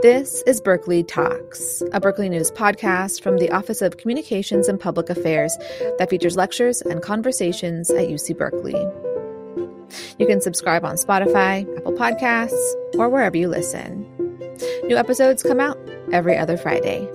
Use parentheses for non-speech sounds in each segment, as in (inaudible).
This is Berkeley Talks, a Berkeley News podcast from the Office of Communications and Public Affairs that features lectures and conversations at UC Berkeley. You can subscribe on Spotify, Apple Podcasts, or wherever you listen. New episodes come out every other Friday.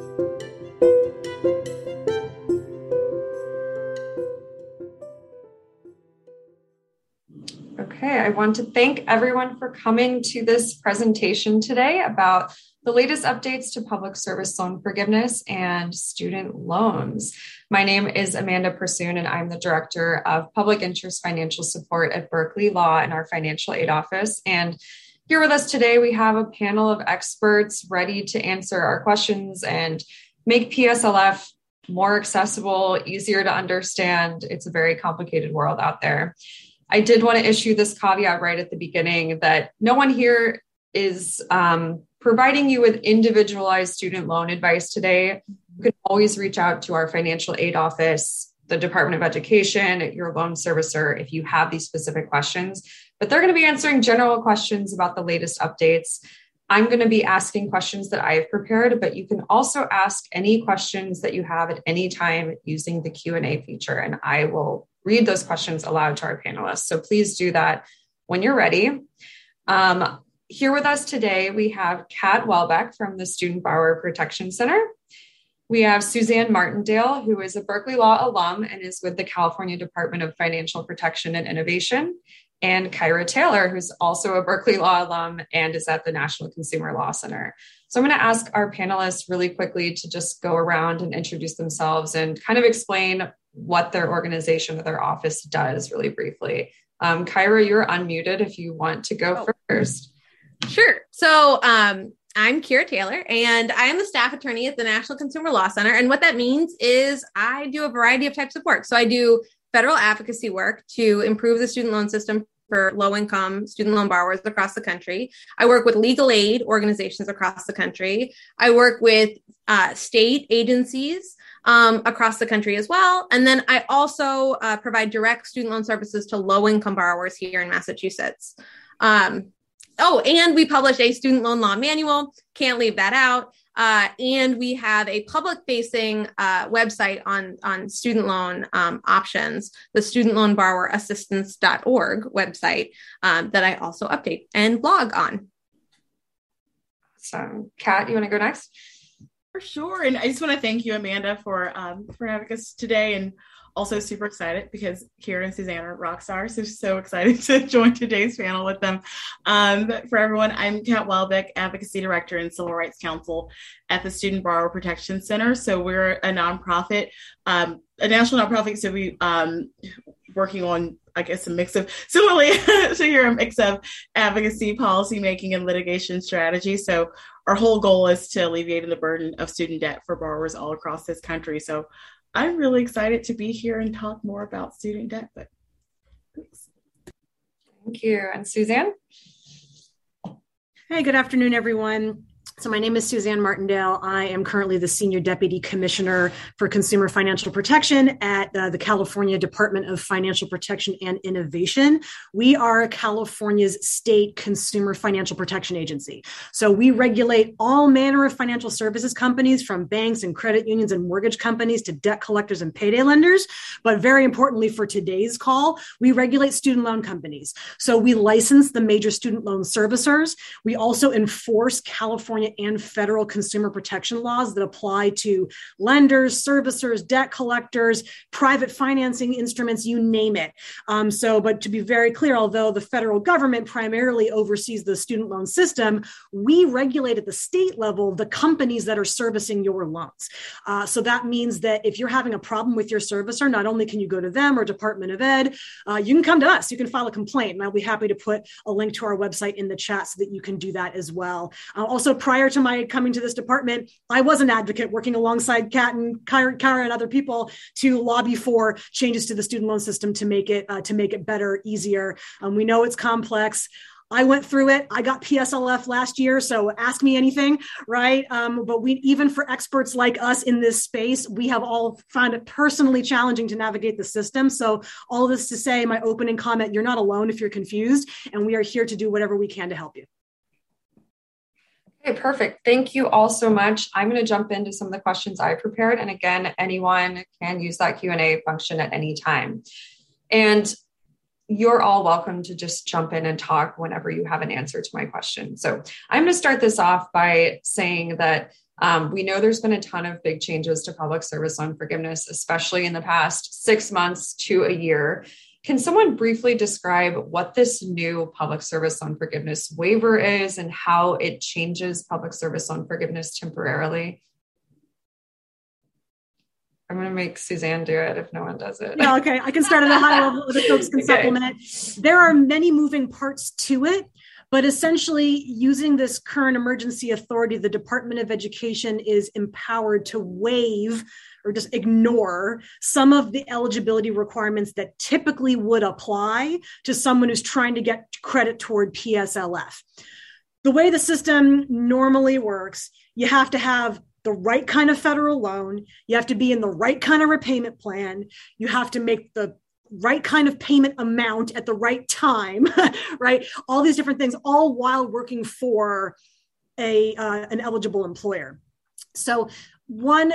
I want to thank everyone for coming to this presentation today about the latest updates to public service loan forgiveness and student loans. My name is Amanda Pursoon, and I'm the Director of Public Interest Financial Support at Berkeley Law in our Financial Aid Office. And here with us today, we have a panel of experts ready to answer our questions and make PSLF more accessible, easier to understand. It's a very complicated world out there. I did want to issue this caveat right at the beginning that no one here is um, providing you with individualized student loan advice today. You can always reach out to our financial aid office, the Department of Education, your loan servicer if you have these specific questions. But they're going to be answering general questions about the latest updates. I'm going to be asking questions that I have prepared, but you can also ask any questions that you have at any time using the Q&A feature and I will read those questions aloud to our panelists. So please do that when you're ready. Um, here with us today, we have Kat Welbeck from the Student Borrower Protection Center. We have Suzanne Martindale, who is a Berkeley Law alum and is with the California Department of Financial Protection and Innovation, and Kyra Taylor, who's also a Berkeley Law alum and is at the National Consumer Law Center. So I'm going to ask our panelists really quickly to just go around and introduce themselves and kind of explain what their organization or their office does really briefly. Um, Kyra, you're unmuted if you want to go oh. first. Sure. So um, I'm Kyra Taylor, and I am the staff attorney at the National Consumer Law Center. And what that means is I do a variety of types of work. So I do federal advocacy work to improve the student loan system for low income student loan borrowers across the country. I work with legal aid organizations across the country. I work with uh, state agencies um, across the country as well. And then I also uh, provide direct student loan services to low income borrowers here in Massachusetts. Um, oh, and we publish a student loan law manual. Can't leave that out. Uh, and we have a public facing uh, website on, on student loan um, options, the student loan borrower assistance.org website um, that I also update and blog on. So, Kat, you want to go next? For sure. And I just want to thank you, Amanda, for um, for having us today and also super excited because Kyra and Suzanne are rock stars. So, so excited (laughs) to join today's panel with them. Um, for everyone, I'm Kat Welbeck, Advocacy Director and Civil Rights Counsel at the Student Borrower Protection Center. So we're a nonprofit, um, a national nonprofit. So we um, working on, I guess, a mix of (laughs) similarly to hear a mix of advocacy, policy making, and litigation strategy. So our whole goal is to alleviate the burden of student debt for borrowers all across this country. So I'm really excited to be here and talk more about student debt. But thanks. Thank you. And Suzanne? Hey, good afternoon, everyone. So, my name is Suzanne Martindale. I am currently the Senior Deputy Commissioner for Consumer Financial Protection at uh, the California Department of Financial Protection and Innovation. We are California's state consumer financial protection agency. So, we regulate all manner of financial services companies from banks and credit unions and mortgage companies to debt collectors and payday lenders. But very importantly for today's call, we regulate student loan companies. So, we license the major student loan servicers. We also enforce California California and federal consumer protection laws that apply to lenders, servicers, debt collectors, private financing instruments, you name it. Um, so, but to be very clear, although the federal government primarily oversees the student loan system, we regulate at the state level the companies that are servicing your loans. Uh, so that means that if you're having a problem with your servicer, not only can you go to them or Department of Ed, uh, you can come to us. You can file a complaint, and I'll be happy to put a link to our website in the chat so that you can do that as well. Uh, also, prior to my coming to this department, I was an advocate working alongside Kat and Kara and other people to lobby for changes to the student loan system to make it uh, to make it better, easier. Um, we know it's complex. I went through it. I got PSLF last year, so ask me anything, right? Um, but we, even for experts like us in this space, we have all found it personally challenging to navigate the system. So, all this to say, my opening comment: you're not alone if you're confused, and we are here to do whatever we can to help you. Okay, perfect. Thank you all so much. I'm going to jump into some of the questions I prepared. And again, anyone can use that Q&A function at any time. And you're all welcome to just jump in and talk whenever you have an answer to my question. So I'm going to start this off by saying that um, we know there's been a ton of big changes to public service loan forgiveness, especially in the past six months to a year. Can someone briefly describe what this new public service loan forgiveness waiver is and how it changes public service loan forgiveness temporarily? I'm going to make Suzanne do it if no one does it. Yeah, okay. I can start at a high level. Other folks can (laughs) okay. supplement. There are many moving parts to it, but essentially, using this current emergency authority, the Department of Education is empowered to waive or just ignore some of the eligibility requirements that typically would apply to someone who's trying to get credit toward PSLF. The way the system normally works, you have to have the right kind of federal loan, you have to be in the right kind of repayment plan, you have to make the right kind of payment amount at the right time, (laughs) right? All these different things, all while working for a uh, an eligible employer. So one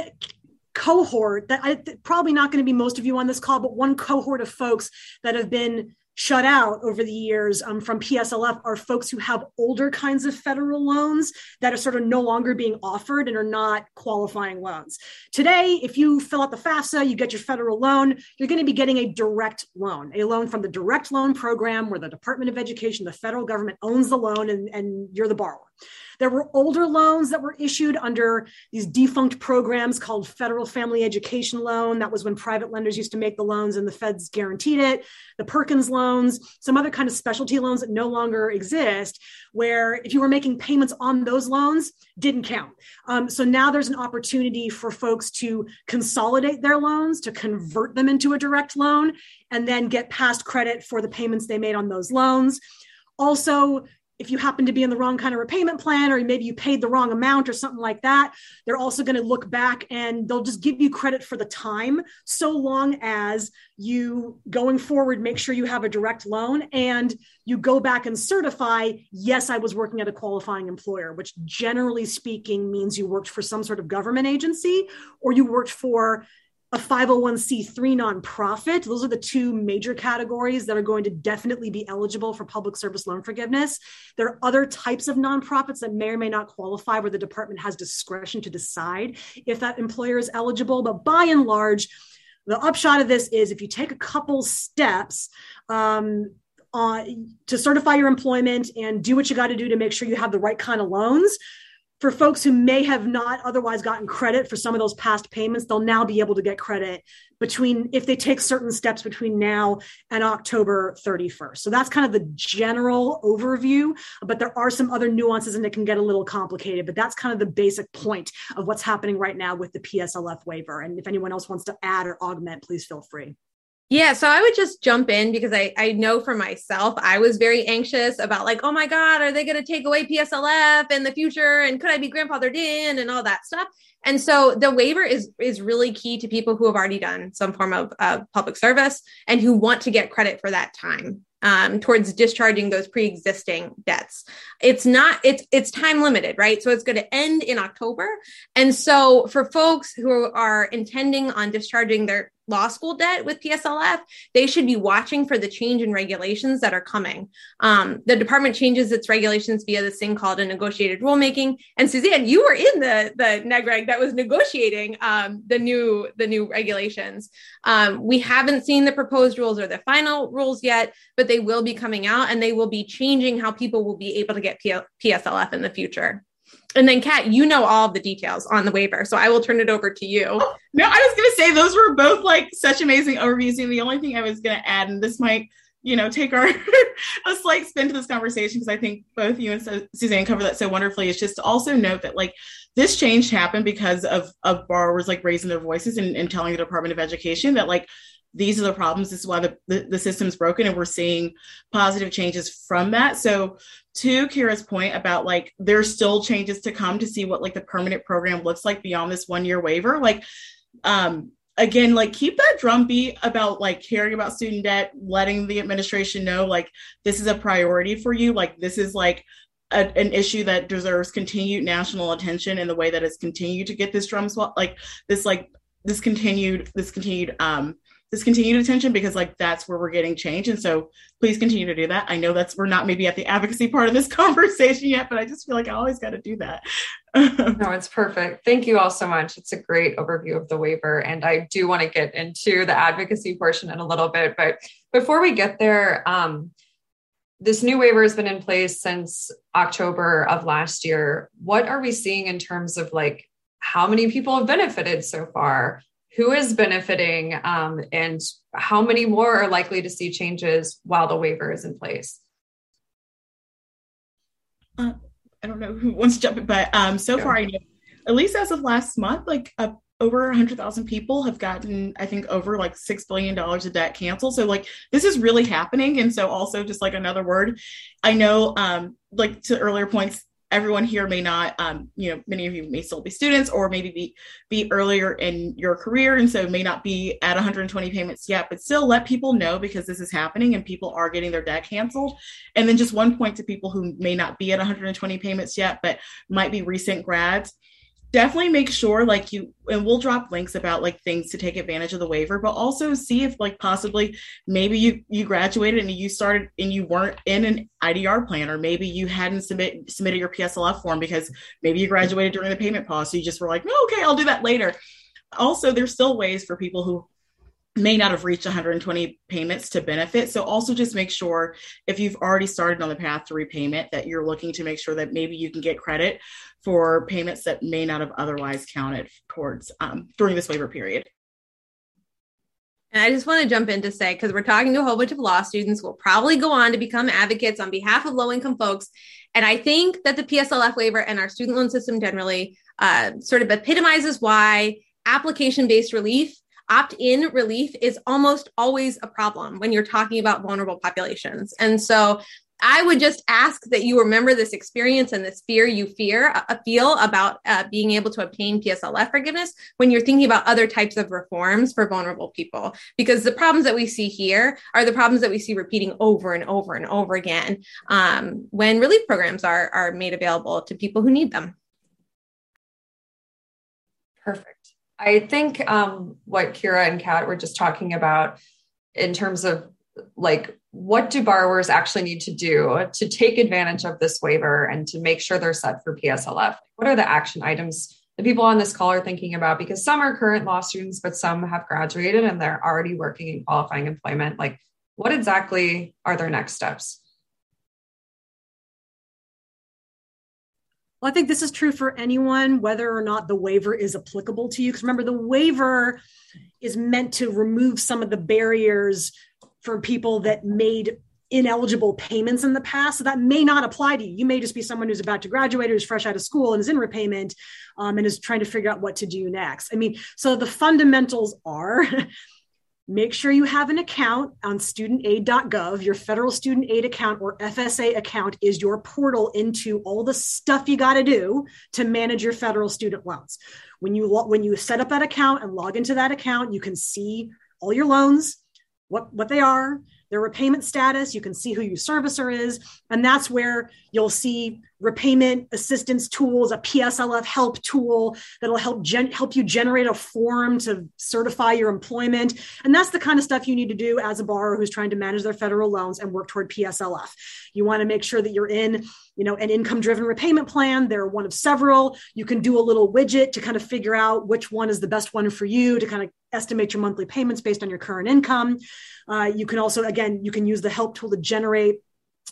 cohort that I probably not going to be most of you on this call, but one cohort of folks that have been shut out over the years um, from PSLF are folks who have older kinds of federal loans that are sort of no longer being offered and are not qualifying loans. Today, if you fill out the FAFSA, you get your federal loan, you're going to be getting a direct loan, a loan from the direct loan program where the Department of Education, the federal government owns the loan and, and you're the borrower. There were older loans that were issued under these defunct programs called Federal Family Education Loan. That was when private lenders used to make the loans and the feds guaranteed it. The Perkins loans, some other kind of specialty loans that no longer exist, where if you were making payments on those loans, didn't count. Um, so now there's an opportunity for folks to consolidate their loans, to convert them into a direct loan, and then get past credit for the payments they made on those loans. Also, if you happen to be in the wrong kind of repayment plan or maybe you paid the wrong amount or something like that they're also going to look back and they'll just give you credit for the time so long as you going forward make sure you have a direct loan and you go back and certify yes i was working at a qualifying employer which generally speaking means you worked for some sort of government agency or you worked for a 501c3 nonprofit. Those are the two major categories that are going to definitely be eligible for public service loan forgiveness. There are other types of nonprofits that may or may not qualify where the department has discretion to decide if that employer is eligible. But by and large, the upshot of this is if you take a couple steps, um, uh, to certify your employment and do what you got to do to make sure you have the right kind of loans for folks who may have not otherwise gotten credit for some of those past payments, they'll now be able to get credit between if they take certain steps between now and October 31st. So that's kind of the general overview, but there are some other nuances and it can get a little complicated, but that's kind of the basic point of what's happening right now with the PSLF waiver. And if anyone else wants to add or augment, please feel free. Yeah, so I would just jump in because I, I know for myself, I was very anxious about like, oh my God, are they going to take away PSLF in the future? And could I be grandfathered in and all that stuff? And so the waiver is is really key to people who have already done some form of uh, public service and who want to get credit for that time um, towards discharging those pre-existing debts. It's not it's it's time limited, right? So it's going to end in October. And so for folks who are intending on discharging their law school debt with PSLF, they should be watching for the change in regulations that are coming. Um, the department changes its regulations via this thing called a negotiated rulemaking. And Suzanne, you were in the the NEGREG that was negotiating um, the new the new regulations. Um, we haven't seen the proposed rules or the final rules yet, but they will be coming out and they will be changing how people will be able to get PSLF in the future and then Kat, you know all the details on the waiver, so I will turn it over to you. Oh, no, I was going to say those were both like such amazing overviews. And the only thing I was going to add, and this might, you know, take our (laughs) a slight spin to this conversation because I think both you and Suzanne cover that so wonderfully. Is just to also note that like this change happened because of of borrowers like raising their voices and, and telling the Department of Education that like these are the problems. This is why the, the, the system's broken, and we're seeing positive changes from that. So to Kyra's point about like there's still changes to come to see what like the permanent program looks like beyond this one year waiver. Like um again, like keep that drumbeat about like caring about student debt, letting the administration know like this is a priority for you. Like this is like a, an issue that deserves continued national attention in the way that it's continued to get this drum swap, like this, like this continued, this continued, um, this continued attention because like that's where we're getting change. And so please continue to do that. I know that's we're not maybe at the advocacy part of this (laughs) conversation yet, but I just feel like I always got to do that. (laughs) no, it's perfect. Thank you all so much. It's a great overview of the waiver. And I do want to get into the advocacy portion in a little bit. But before we get there, um, this new waiver has been in place since October of last year. What are we seeing in terms of like how many people have benefited so far? Who is benefiting? Um, and how many more are likely to see changes while the waiver is in place? Uh, I don't know who (laughs) wants to jump in, but um, so far I know, at least as of last month, like a over 100,000 people have gotten, I think, over like $6 billion of debt canceled. So, like, this is really happening. And so, also, just like another word, I know, um, like to earlier points, everyone here may not, um, you know, many of you may still be students or maybe be, be earlier in your career. And so, may not be at 120 payments yet, but still let people know because this is happening and people are getting their debt canceled. And then, just one point to people who may not be at 120 payments yet, but might be recent grads definitely make sure like you and we'll drop links about like things to take advantage of the waiver but also see if like possibly maybe you you graduated and you started and you weren't in an idr plan or maybe you hadn't submit submitted your pslf form because maybe you graduated during the payment pause. So you just were like no okay i'll do that later. Also there's still ways for people who may not have reached 120 payments to benefit. So also just make sure if you've already started on the path to repayment that you're looking to make sure that maybe you can get credit for payments that may not have otherwise counted towards um, during this waiver period. And I just want to jump in to say, because we're talking to a whole bunch of law students who will probably go on to become advocates on behalf of low income folks. And I think that the PSLF waiver and our student loan system generally uh, sort of epitomizes why application based relief opt in relief is almost always a problem when you're talking about vulnerable populations. And so I would just ask that you remember this experience and this fear you fear uh, feel about uh, being able to obtain PSLF forgiveness when you're thinking about other types of reforms for vulnerable people. Because the problems that we see here are the problems that we see repeating over and over and over again um, when relief programs are are made available to people who need them. Perfect. I think um, what Kyra and Kat were just talking about in terms of like what do borrowers actually need to do to take advantage of this waiver and to make sure they're set for PSLF? What are the action items the people on this call are thinking about? Because some are current law students, but some have graduated and they're already working in qualifying employment. Like, what exactly are their next steps? Well, I think this is true for anyone, whether or not the waiver is applicable to you. Because remember, the waiver is meant to remove some of the barriers for people that made ineligible payments in the past. So that may not apply to you. You may just be someone who's about to graduate, who's fresh out of school and is in repayment um, and is trying to figure out what to do next. I mean, so the fundamentals are (laughs) Make sure you have an account on studentaid.gov. Your federal student aid account or FSA account is your portal into all the stuff you got to do to manage your federal student loans. When you when you set up that account and log into that account, you can see all your loans, what what they are, their repayment status. You can see who your servicer is, and that's where you'll see repayment assistance tools, a PSLF help tool that'll help gen- help you generate a form to certify your employment. And that's the kind of stuff you need to do as a borrower who's trying to manage their federal loans and work toward PSLF. You want to make sure that you're in, you know, an income driven repayment plan. They're one of several. You can do a little widget to kind of figure out which one is the best one for you to kind of estimate your monthly payments based on your current income. Uh, you can also, again, you can use the help tool to generate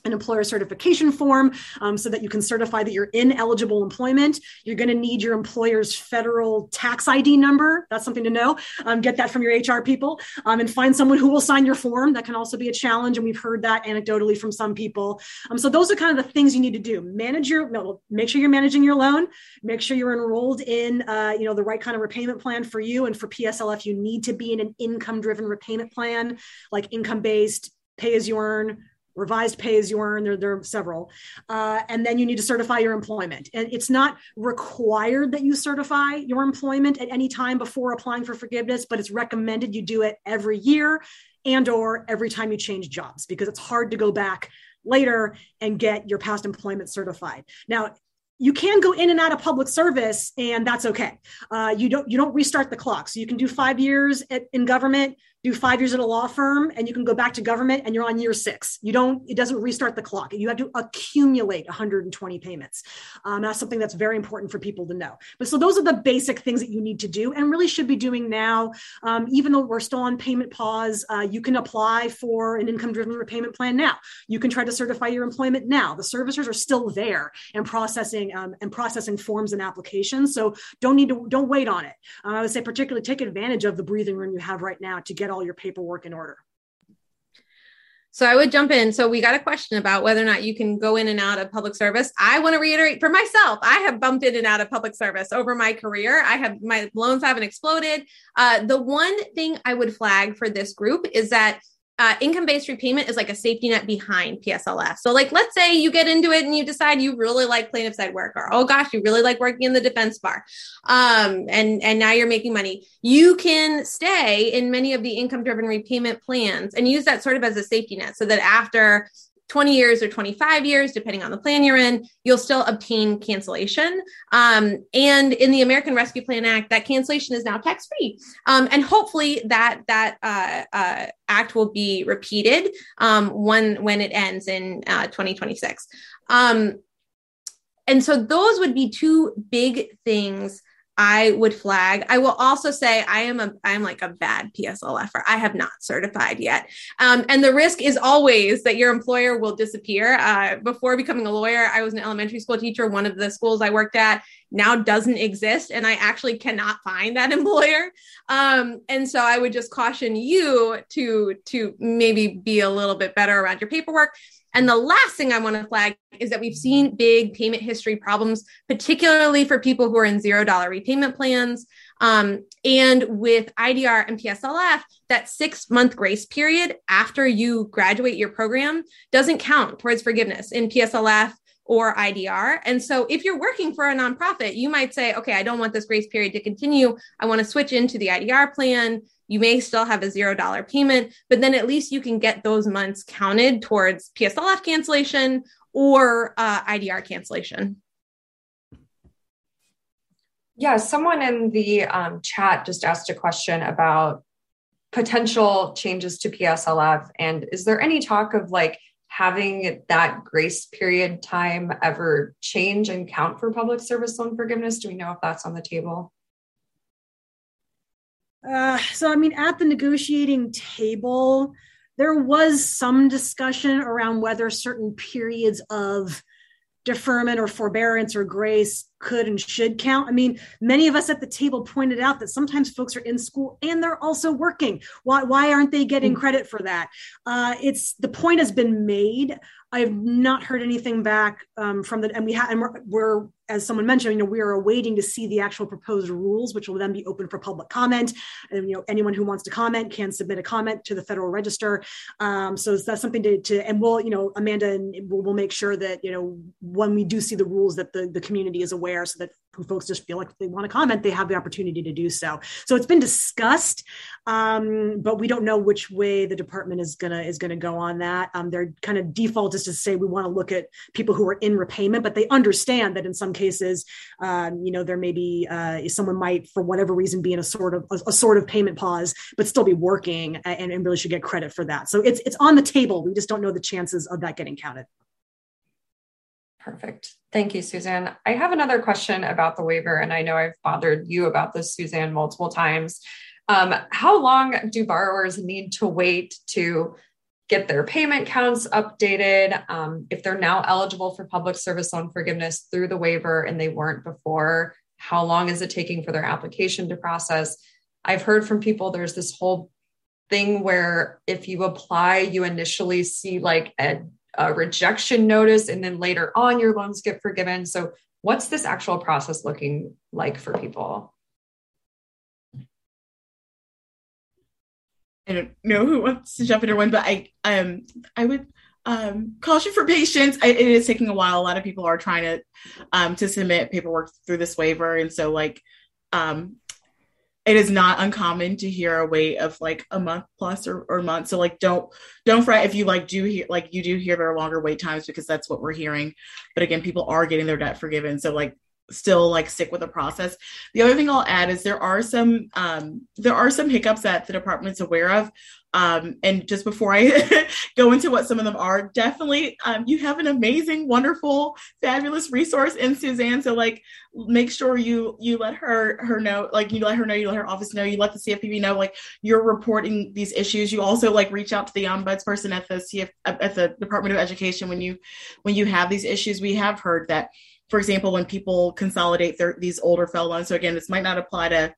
an employer certification form um, so that you can certify that you're in eligible employment. You're going to need your employer's federal tax ID number. That's something to know. Um, get that from your HR people um, and find someone who will sign your form. That can also be a challenge. And we've heard that anecdotally from some people. Um, so those are kind of the things you need to do. Manage your, make sure you're managing your loan. Make sure you're enrolled in, uh, you know, the right kind of repayment plan for you. And for PSLF, you need to be in an income driven repayment plan, like income based, pay as you earn, revised pay as you earn there, there are several uh, and then you need to certify your employment. And it's not required that you certify your employment at any time before applying for forgiveness but it's recommended you do it every year and or every time you change jobs because it's hard to go back later and get your past employment certified. Now, you can go in and out of public service and that's okay. Uh, you don't you don't restart the clock. So you can do five years at, in government do five years at a law firm and you can go back to government and you're on year six. You don't, it doesn't restart the clock. You have to accumulate 120 payments. Um, that's something that's very important for people to know. But so those are the basic things that you need to do and really should be doing now. Um, even though we're still on payment pause, uh, you can apply for an income driven repayment plan now. You can try to certify your employment now. The servicers are still there and processing um, and processing forms and applications. So don't need to, don't wait on it. Uh, I would say particularly take advantage of the breathing room you have right now to get get all your paperwork in order. So I would jump in. So we got a question about whether or not you can go in and out of public service. I want to reiterate for myself, I have bumped in and out of public service over my career. I have my loans haven't exploded. Uh, the one thing I would flag for this group is that uh, income based repayment is like a safety net behind PSLF. So, like, let's say you get into it and you decide you really like plaintiff side work, or oh gosh, you really like working in the defense bar, um, and and now you're making money. You can stay in many of the income driven repayment plans and use that sort of as a safety net, so that after 20 years or 25 years, depending on the plan you're in, you'll still obtain cancellation. Um, and in the American Rescue Plan Act, that cancellation is now tax free. Um, and hopefully that that uh, uh, act will be repeated um, when when it ends in uh, 2026. Um, and so those would be two big things I would flag. I will also say I am a I'm like a bad PSLFer. I have not certified yet, um, and the risk is always that your employer will disappear. Uh, before becoming a lawyer, I was an elementary school teacher. One of the schools I worked at now doesn't exist, and I actually cannot find that (laughs) employer. Um, and so I would just caution you to to maybe be a little bit better around your paperwork and the last thing I want to flag is that we've seen big payment history problems, particularly for people who are in zero dollar repayment plans. Um, and with IDR and PSLF, that six month grace period after you graduate your program doesn't count towards forgiveness in PSLF or IDR. And so if you're working for a nonprofit, you might say, okay, I don't want this grace period to continue. I want to switch into the IDR plan. You may still have a zero dollar payment, but then at least you can get those months counted towards PSLF cancellation or uh, IDR cancellation. Yeah, someone in the um, chat just asked a question about potential changes to PSLF. And is there any talk of like having that grace period time ever change and count for public service loan forgiveness? Do we know if that's on the table? Uh, so, I mean, at the negotiating table, there was some discussion around whether certain periods of deferment or forbearance or grace could and should count. I mean, many of us at the table pointed out that sometimes folks are in school and they're also working. Why, why aren't they getting mm. credit for that? Uh, it's the point has been made. I've not heard anything back um, from the, and we have, and we're, we're as someone mentioned, you know, we are awaiting to see the actual proposed rules, which will then be open for public comment. And you know, anyone who wants to comment can submit a comment to the Federal Register. Um, so that's something to, to, and we'll, you know, Amanda and we'll, we'll, make sure that you know when we do see the rules that the the community is aware, so that folks just feel like they want to comment, they have the opportunity to do so. So it's been discussed, um, but we don't know which way the department is gonna is gonna go on that. Um, their kind of default is to say we want to look at people who are in repayment, but they understand that in some cases, um, you know, there may be uh, someone might, for whatever reason, be in a sort of a, a sort of payment pause, but still be working and, and really should get credit for that. So it's it's on the table. We just don't know the chances of that getting counted. Perfect. Thank you, Suzanne. I have another question about the waiver, and I know I've bothered you about this, Suzanne, multiple times. Um, how long do borrowers need to wait to get their payment counts updated. Um, if they're now eligible for public service loan forgiveness through the waiver and they weren't before, how long is it taking for their application to process? I've heard from people there's this whole thing where if you apply, you initially see like a, a rejection notice and then later on your loans get forgiven. So, what's this actual process looking like for people? I don't know who wants to jump in when, but I um I would um, caution for patience. I, it is taking a while. A lot of people are trying to um, to submit paperwork through this waiver, and so like um, it is not uncommon to hear a wait of like a month plus or, or month. So like don't don't fret if you like do hear like you do hear there are longer wait times because that's what we're hearing. But again, people are getting their debt forgiven. So like still like stick with the process. The other thing I'll add is there are some um, there are some hiccups that the department's aware of. Um, and just before I (laughs) go into what some of them are, definitely um, you have an amazing, wonderful, fabulous resource in Suzanne. So like make sure you you let her her know, like you let her know, you let her office know, you let the CFPB know, like you're reporting these issues. You also like reach out to the ombudsperson at the CF at the Department of Education when you when you have these issues. We have heard that for example, when people consolidate their, these older FFEL loans. So again, this might not apply to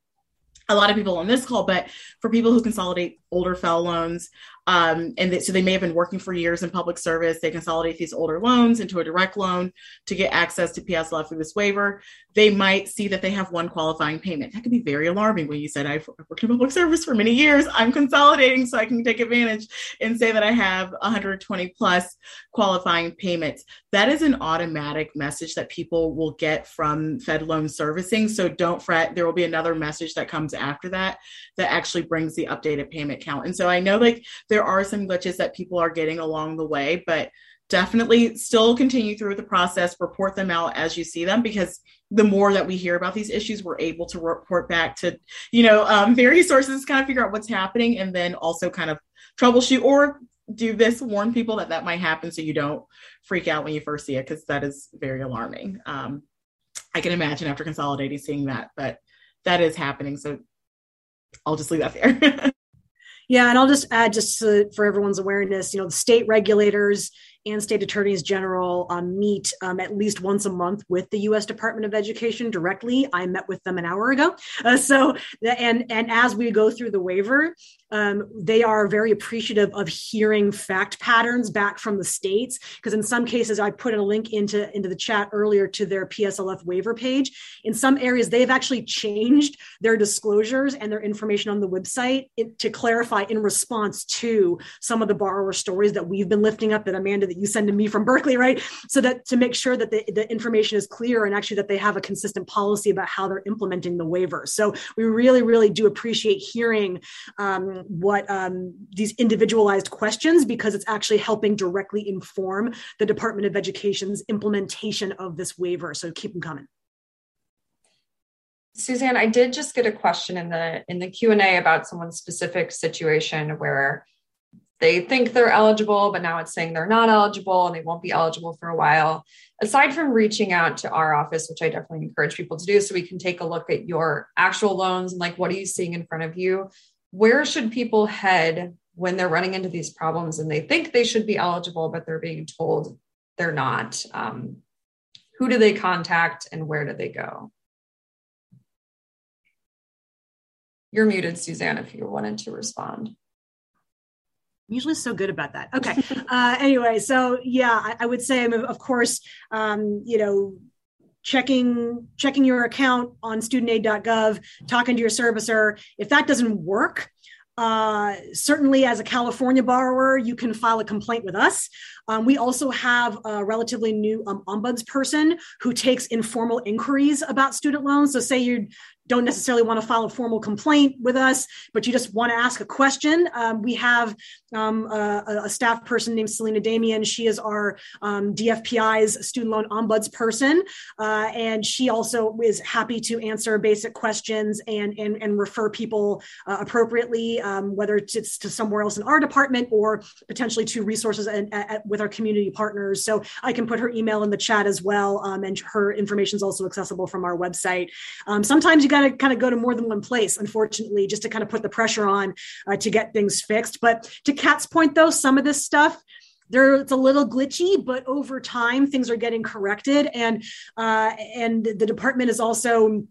a lot of people on this call, but for people who consolidate older FFEL loans, um, and so they may have been working for years in public service. They consolidate these older loans into a direct loan to get access to PSLF through this waiver. They might see that they have one qualifying payment. That could be very alarming when you said, I've worked in public service for many years. I'm consolidating so I can take advantage and say that I have 120 plus qualifying payments. That is an automatic message that people will get from Fed loan servicing. So don't fret. There will be another message that comes after that that actually brings the updated payment count. And so I know like there are some glitches that people are getting along the way, but definitely still continue through the process, report them out as you see them because the more that we hear about these issues, we're able to report back to, you know, um, (laughs) various sources, kind of figure out what's happening and then also kind of troubleshoot or do this, warn people that that might happen so you don't freak out when you first see it because that is very alarming. Um, I can imagine after consolidating seeing that, but that is happening. So I'll just leave that there. (laughs) Yeah, and I'll just add, just to, for everyone's awareness, you know, the state regulators and state attorneys general um, meet um, at least once a month with the U.S. Department of Education directly. I met with them an hour ago. Uh, so, and and as we go through the waiver, um, they are very appreciative of hearing fact patterns back from the states. Because in some cases, I put a link into into the chat earlier to their PSLF waiver page. In some areas, they've actually changed their disclosures and their information on the website to clarify in response to some of the borrower stories that we've been lifting up that Amanda that you send to me from Berkeley, right? So that to make sure that the, the information is clear and actually that they have a consistent policy about how they're implementing the waiver. So we really, really do appreciate hearing um, what um, these individualized questions because it's actually helping directly inform the Department of Education's implementation of this waiver. So keep them coming. Suzanne, I did just get a question in the in the Q and A about someone's specific situation where they think they're eligible, but now it's saying they're not eligible and they won't be eligible for a while. Aside from reaching out to our office, which I definitely encourage people to do, so we can take a look at your actual loans and like what are you seeing in front of you? Where should people head when they're running into these problems and they think they should be eligible, but they're being told they're not? Um, who do they contact and where do they go? You're muted, Suzanne, if you wanted to respond usually so good about that. Okay. uh, anyway, so yeah, I, I would say, of course, um, you know, checking checking your account on studentaid.gov, talking to your servicer. If that doesn't work, uh, certainly, as a California borrower, you can file a complaint with us. Um, we also have a relatively new um, ombudsperson who takes informal inquiries about student loans. So, say you don't necessarily want to file a formal complaint with us, but you just want to ask a question. Um, we have um, a, a, staff person named Selena Damian. She is our um, DFPI's student loan ombuds person, uh, and she also is happy to answer basic questions and and, and refer people uh, appropriately, um, whether it's to somewhere else in our department or potentially to resources and, at, with our community partners. So I can put her email in the chat as well, um, and her information is also accessible from our website. Um, sometimes you got to kind of go to more than one place, unfortunately, just to kind of put the pressure on uh, to get things fixed. But to Kat's point, though, some of this stuff there it's a little glitchy but over time things are getting corrected and uh, and the department is also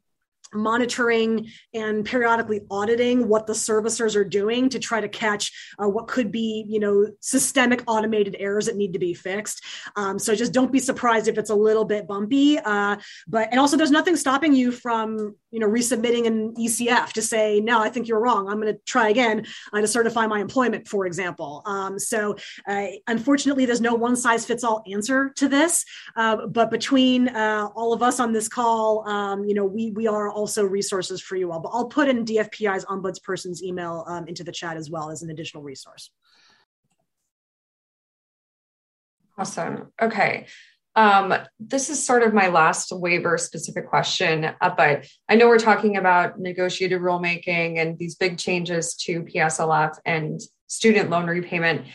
monitoring and periodically auditing what the servicers are doing to try to catch uh, what could be you know systemic automated errors that need to be fixed. Um, so just don't be surprised if it's a little bit bumpy uh, but and also there's nothing stopping you from you know resubmitting an ecf to say no i think you're wrong. I'm going to try again uh, to certify my employment for example. Um, so uh, unfortunately there's no one size fits all answer to this uh, but between uh, all of us on this call um, you know we we are all also resources for you all. But I'll put in DFPI's ombudsperson's email um, into the chat as well as an additional resource. Awesome. Okay. Um, this is sort of my last waiver specific question, uh, but I know we're talking about negotiated rulemaking and these big changes to PSLF and student loan repayment.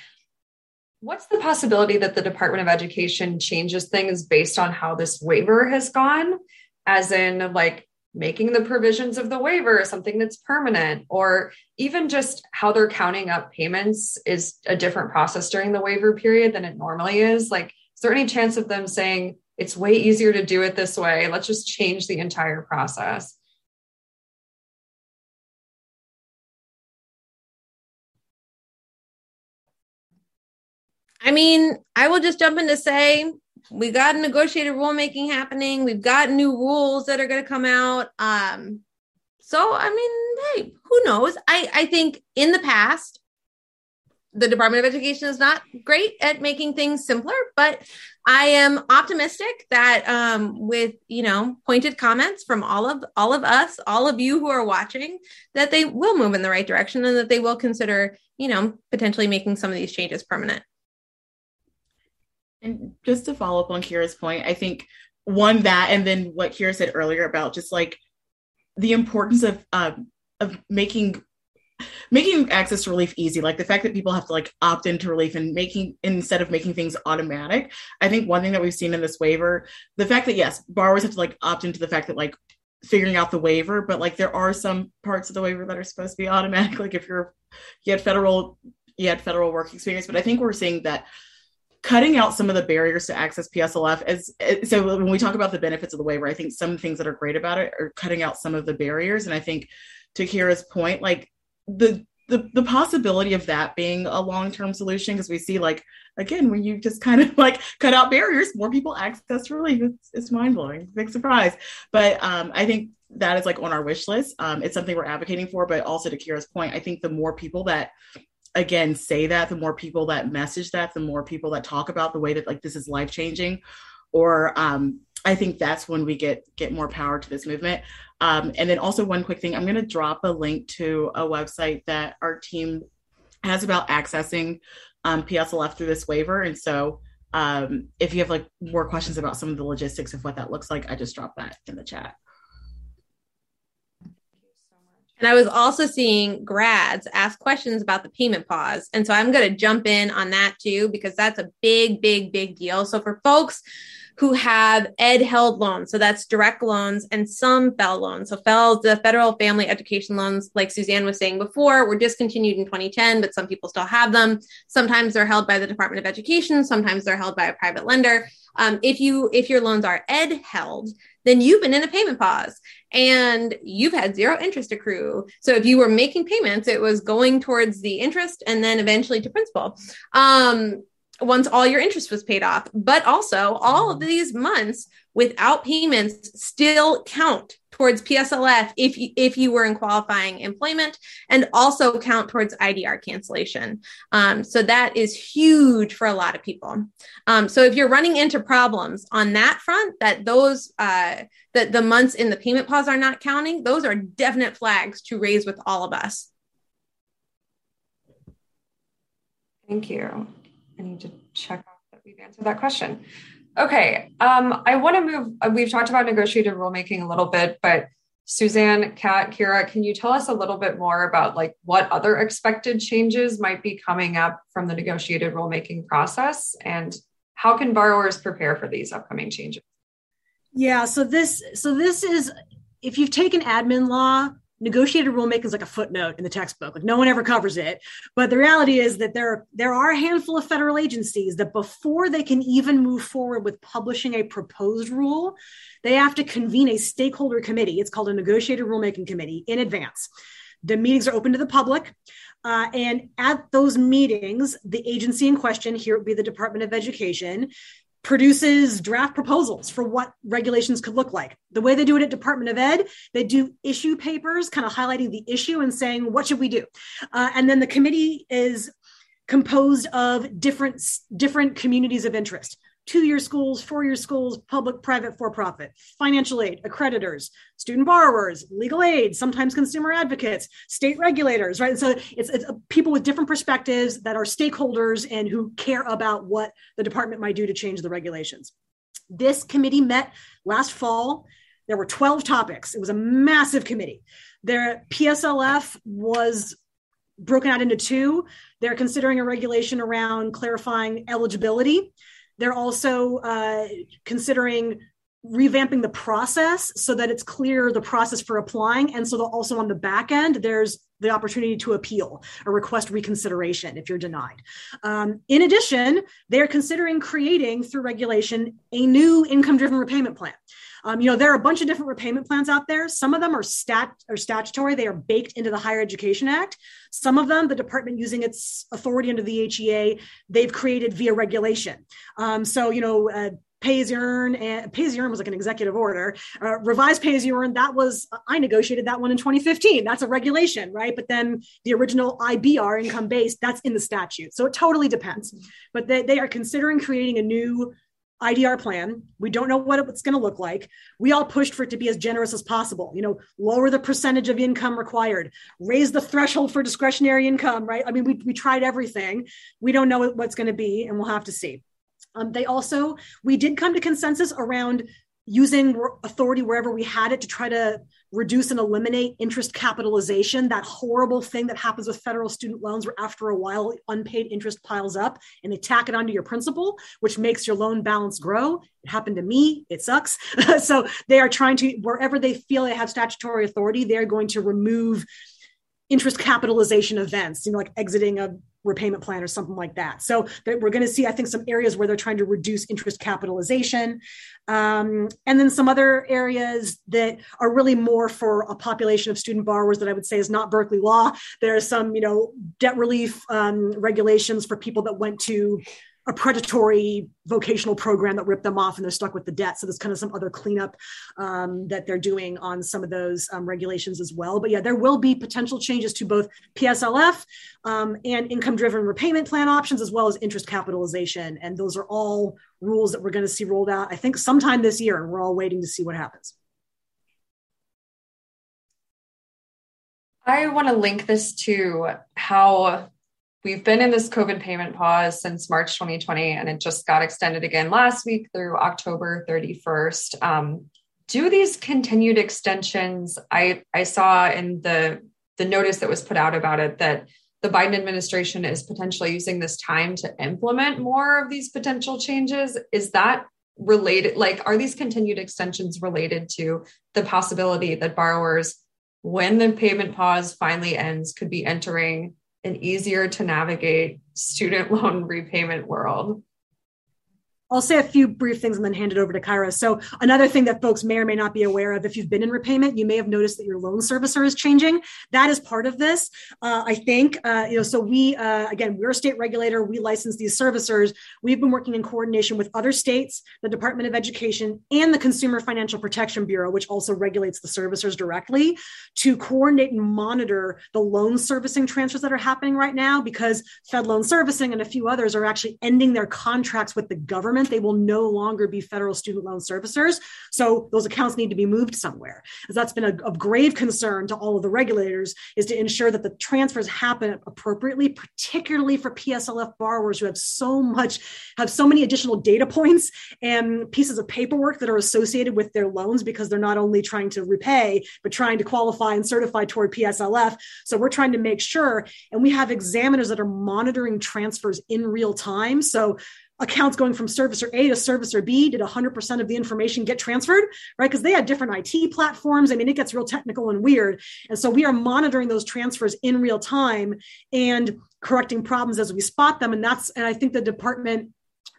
What's the possibility that the Department of Education changes things based on how this waiver has gone? As in, like making the provisions of the waiver something that's permanent, or even just how they're counting up payments is a different process during the waiver period than it normally is. Like, is there any chance of them saying it's way easier to do it this way? Let's just change the entire process. I mean, I will just jump in to say we got negotiated rulemaking happening. We've got new rules that are going to come out. Um, so, I mean, hey, who knows? I, I think in the past, the Department of Education is not great at making things simpler, but I am optimistic that um, with you know pointed comments from all of all of us, all of you who are watching, that they will move in the right direction and that they will consider you know potentially making some of these changes permanent. And just to follow up on Kyra's point, I think one that, and then what Kyra said earlier about just like the importance of um, of making making access to relief easy like the fact that people have to like opt into relief and making instead of making things automatic i think one thing that we've seen in this waiver the fact that yes borrowers have to like opt into the fact that like figuring out the waiver but like there are some parts of the waiver that are supposed to be automatic (laughs) like if you're you had federal you had federal work experience but i think we're seeing that cutting out some of the barriers to access PSLF is so when we talk about the benefits of the waiver, I think some things that are great about it are cutting out some of the barriers. And I think to Kyra's point, like the the, the possibility of that being a long-term solution because we see like again when you just kind of (laughs) like cut out barriers more people access relief it's, it's mind-blowing big surprise but um, i think that is like on our wish list um, it's something we're advocating for but also to kyra's point i think the more people that again say that the more people that message that the more people that talk about the way that like this is life changing or um, i think that's when we get get more power to this movement. Um, and then also one quick thing i'm going to drop a link to a website that our team has about accessing um, pslf through this waiver. And so um, if you have like more questions about some of the logistics of what that looks like i just dropped that in the chat and I was also seeing grads ask questions about the payment pause. And so I'm going to jump in on that too, because that's a big, big, big deal. So for folks who have ed held loans, so that's direct loans and some FFEL loans. So FFEL, the federal family education loans, like Suzanne was saying before, were discontinued in 2010, but some people still have them. Sometimes they're held by the Department of Education, sometimes they're held by a private lender. Um, if you if your loans are ed held, then you've been in a payment pause and you've had zero interest accrue. So if you were making payments, it was going towards the interest and then eventually to principal. Um, once all your interest was paid off. But also, all of these months without payments still count towards PSLF if you, if you were in qualifying employment, and also count towards IDR cancellation. Um, so that is huge for a lot of people. Um, so if you're running into problems on that front, that those uh, that the months in the payment pause are not counting, those are definite flags to raise with all of us. Thank you. I need to check off that we've answered that question. Okay. Um, I want to move. Uh, we've talked about negotiated rulemaking a little bit, but Suzanne, Kat, Kyra, can you tell us a little bit more about like what other expected changes might be coming up from the negotiated rulemaking process and how can borrowers prepare for these upcoming changes? Yeah, so this so this is if you've taken admin law negotiated rulemaking is like a footnote in the textbook. Like no one ever covers it. But the reality is that there there are a handful of federal agencies that before they can even move forward with publishing a proposed rule they have to convene a stakeholder committee. It's called a negotiated rulemaking committee in advance. The meetings are open to the public. Uh, and at those meetings, the agency in question, here would be the Department of Education, produces draft proposals for what regulations could look like. The way they do it at Department of Ed, they do issue papers, kind of highlighting the issue and saying, what should we do? Uh, and then the committee is composed of different different communities of interest two year schools, four year schools, public, private, for profit, financial aid, accreditors, student borrowers, legal aid, sometimes consumer advocates, state regulators, right? So it's, it's uh, people with different perspectives that are stakeholders and who care about what the department might do to change the regulations. This committee met last fall. There were 12 topics. It was a massive committee. Their PSLF was broken out into two. They're considering a regulation around clarifying eligibility. They're also uh, considering revamping the process so that it's clear the process for applying. And so also on the back end, there's the opportunity to appeal or request reconsideration if you're denied. Um, in addition, they're considering creating through regulation a new income driven repayment plan. Um, you know, there are a bunch of different repayment plans out there. Some of them are stat or statutory; they are baked into the Higher Education Act. Some of them, the department using its authority under the HEA, they've created via regulation. Um, so, you know. Uh, pay as you earn and pay as you earn was like an executive order uh, revised pay as you earn that was i negotiated that one in 2015 that's a regulation right but then the original ibr income based that's in the statute so it totally depends but they, they are considering creating a new IDR plan. We don't know what it's going to look like. We all pushed for it to be as generous as possible. You know, lower the percentage of income required, raise the threshold for discretionary income, right? I mean, we, we tried everything. We don't know what's going to be, and we'll have to see. Um, they also, we did come to consensus around using authority wherever we had it to try to reduce and eliminate interest capitalization, that horrible thing that happens with federal student loans where after a while unpaid interest piles up and they tack it onto your principal, which makes your loan balance grow. It happened to me. It sucks. (laughs) so they are trying to, wherever they feel they have statutory authority, they're going to remove interest capitalization events, you know, like exiting a repayment plan or something like that. So we're going to see, I think, some areas where they're trying to reduce interest capitalization. Um, and then some other areas that are really more for a population of student borrowers that I would say is not Berkeley law. There are some, you know, debt relief um, regulations for people that went to a predatory vocational program that ripped them off and they're stuck with the debt. So there's kind of some other cleanup um, that they're doing on some of those um, regulations as well. But yeah, there will be potential changes to both PSLF um, and income driven repayment plan options, as well as interest capitalization. And those are all rules that we're going to see rolled out, I think, sometime this year. And we're all waiting to see what happens. I want to link this to how we've been in this COVID payment pause since March 2020, and it just got extended again last week through October 31st. Um, do these continued extensions? I I saw in the the notice that was put out about it that the Biden administration is potentially using this time to implement more of these potential changes. Is that related? Like, are these continued extensions related to the possibility that borrowers, when the payment pause finally ends, could be entering an easier to navigate student (laughs) loan repayment world. I'll say a few brief things and then hand it over to Kyra. So, another thing that folks may or may not be aware of, if you've been in repayment, you may have noticed that your loan servicer is changing. That is part of this. Uh, I think, uh, you know, so we, uh, again, we're a state regulator. We license these servicers. We've been working in coordination with other states, the Department of Education, and the Consumer Financial Protection Bureau, which also regulates the servicers directly, to coordinate and monitor the loan servicing transfers that are happening right now because Fed Loan Servicing and a few others are actually ending their contracts with the government government, they will no longer be federal student loan servicers. So those accounts need to be moved somewhere. That's been a, of grave concern to all of the regulators is to ensure that the transfers happen appropriately, particularly for PSLF borrowers who have so much, have so many additional data points and pieces of paperwork that are associated with their loans because they're not only trying to repay, but trying to qualify and certify toward PSLF. So we're trying to make sure, and we have examiners that are monitoring transfers in real time. So accounts going from servicer A to servicer B? Did 100% of the information get transferred? Right? Because they had different IT platforms. I mean, it gets real technical and weird. And so we are monitoring those transfers in real time and correcting problems as we spot them. And that's, and I think the department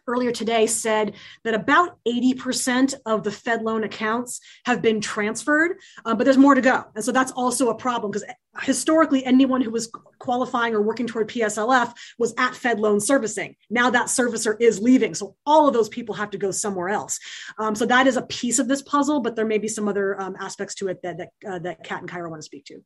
earlier today said that about 80% of the Fed loan accounts have been transferred, uh, but there's more to go. And so that's also a problem because historically, anyone who was qualifying or working toward PSLF was at Fed loan servicing. Now that servicer is leaving. So all of those people have to go somewhere else. Um, so that is a piece of this puzzle, but there may be some other um, aspects to it that, that, uh, that Kat and Kyra want to speak to.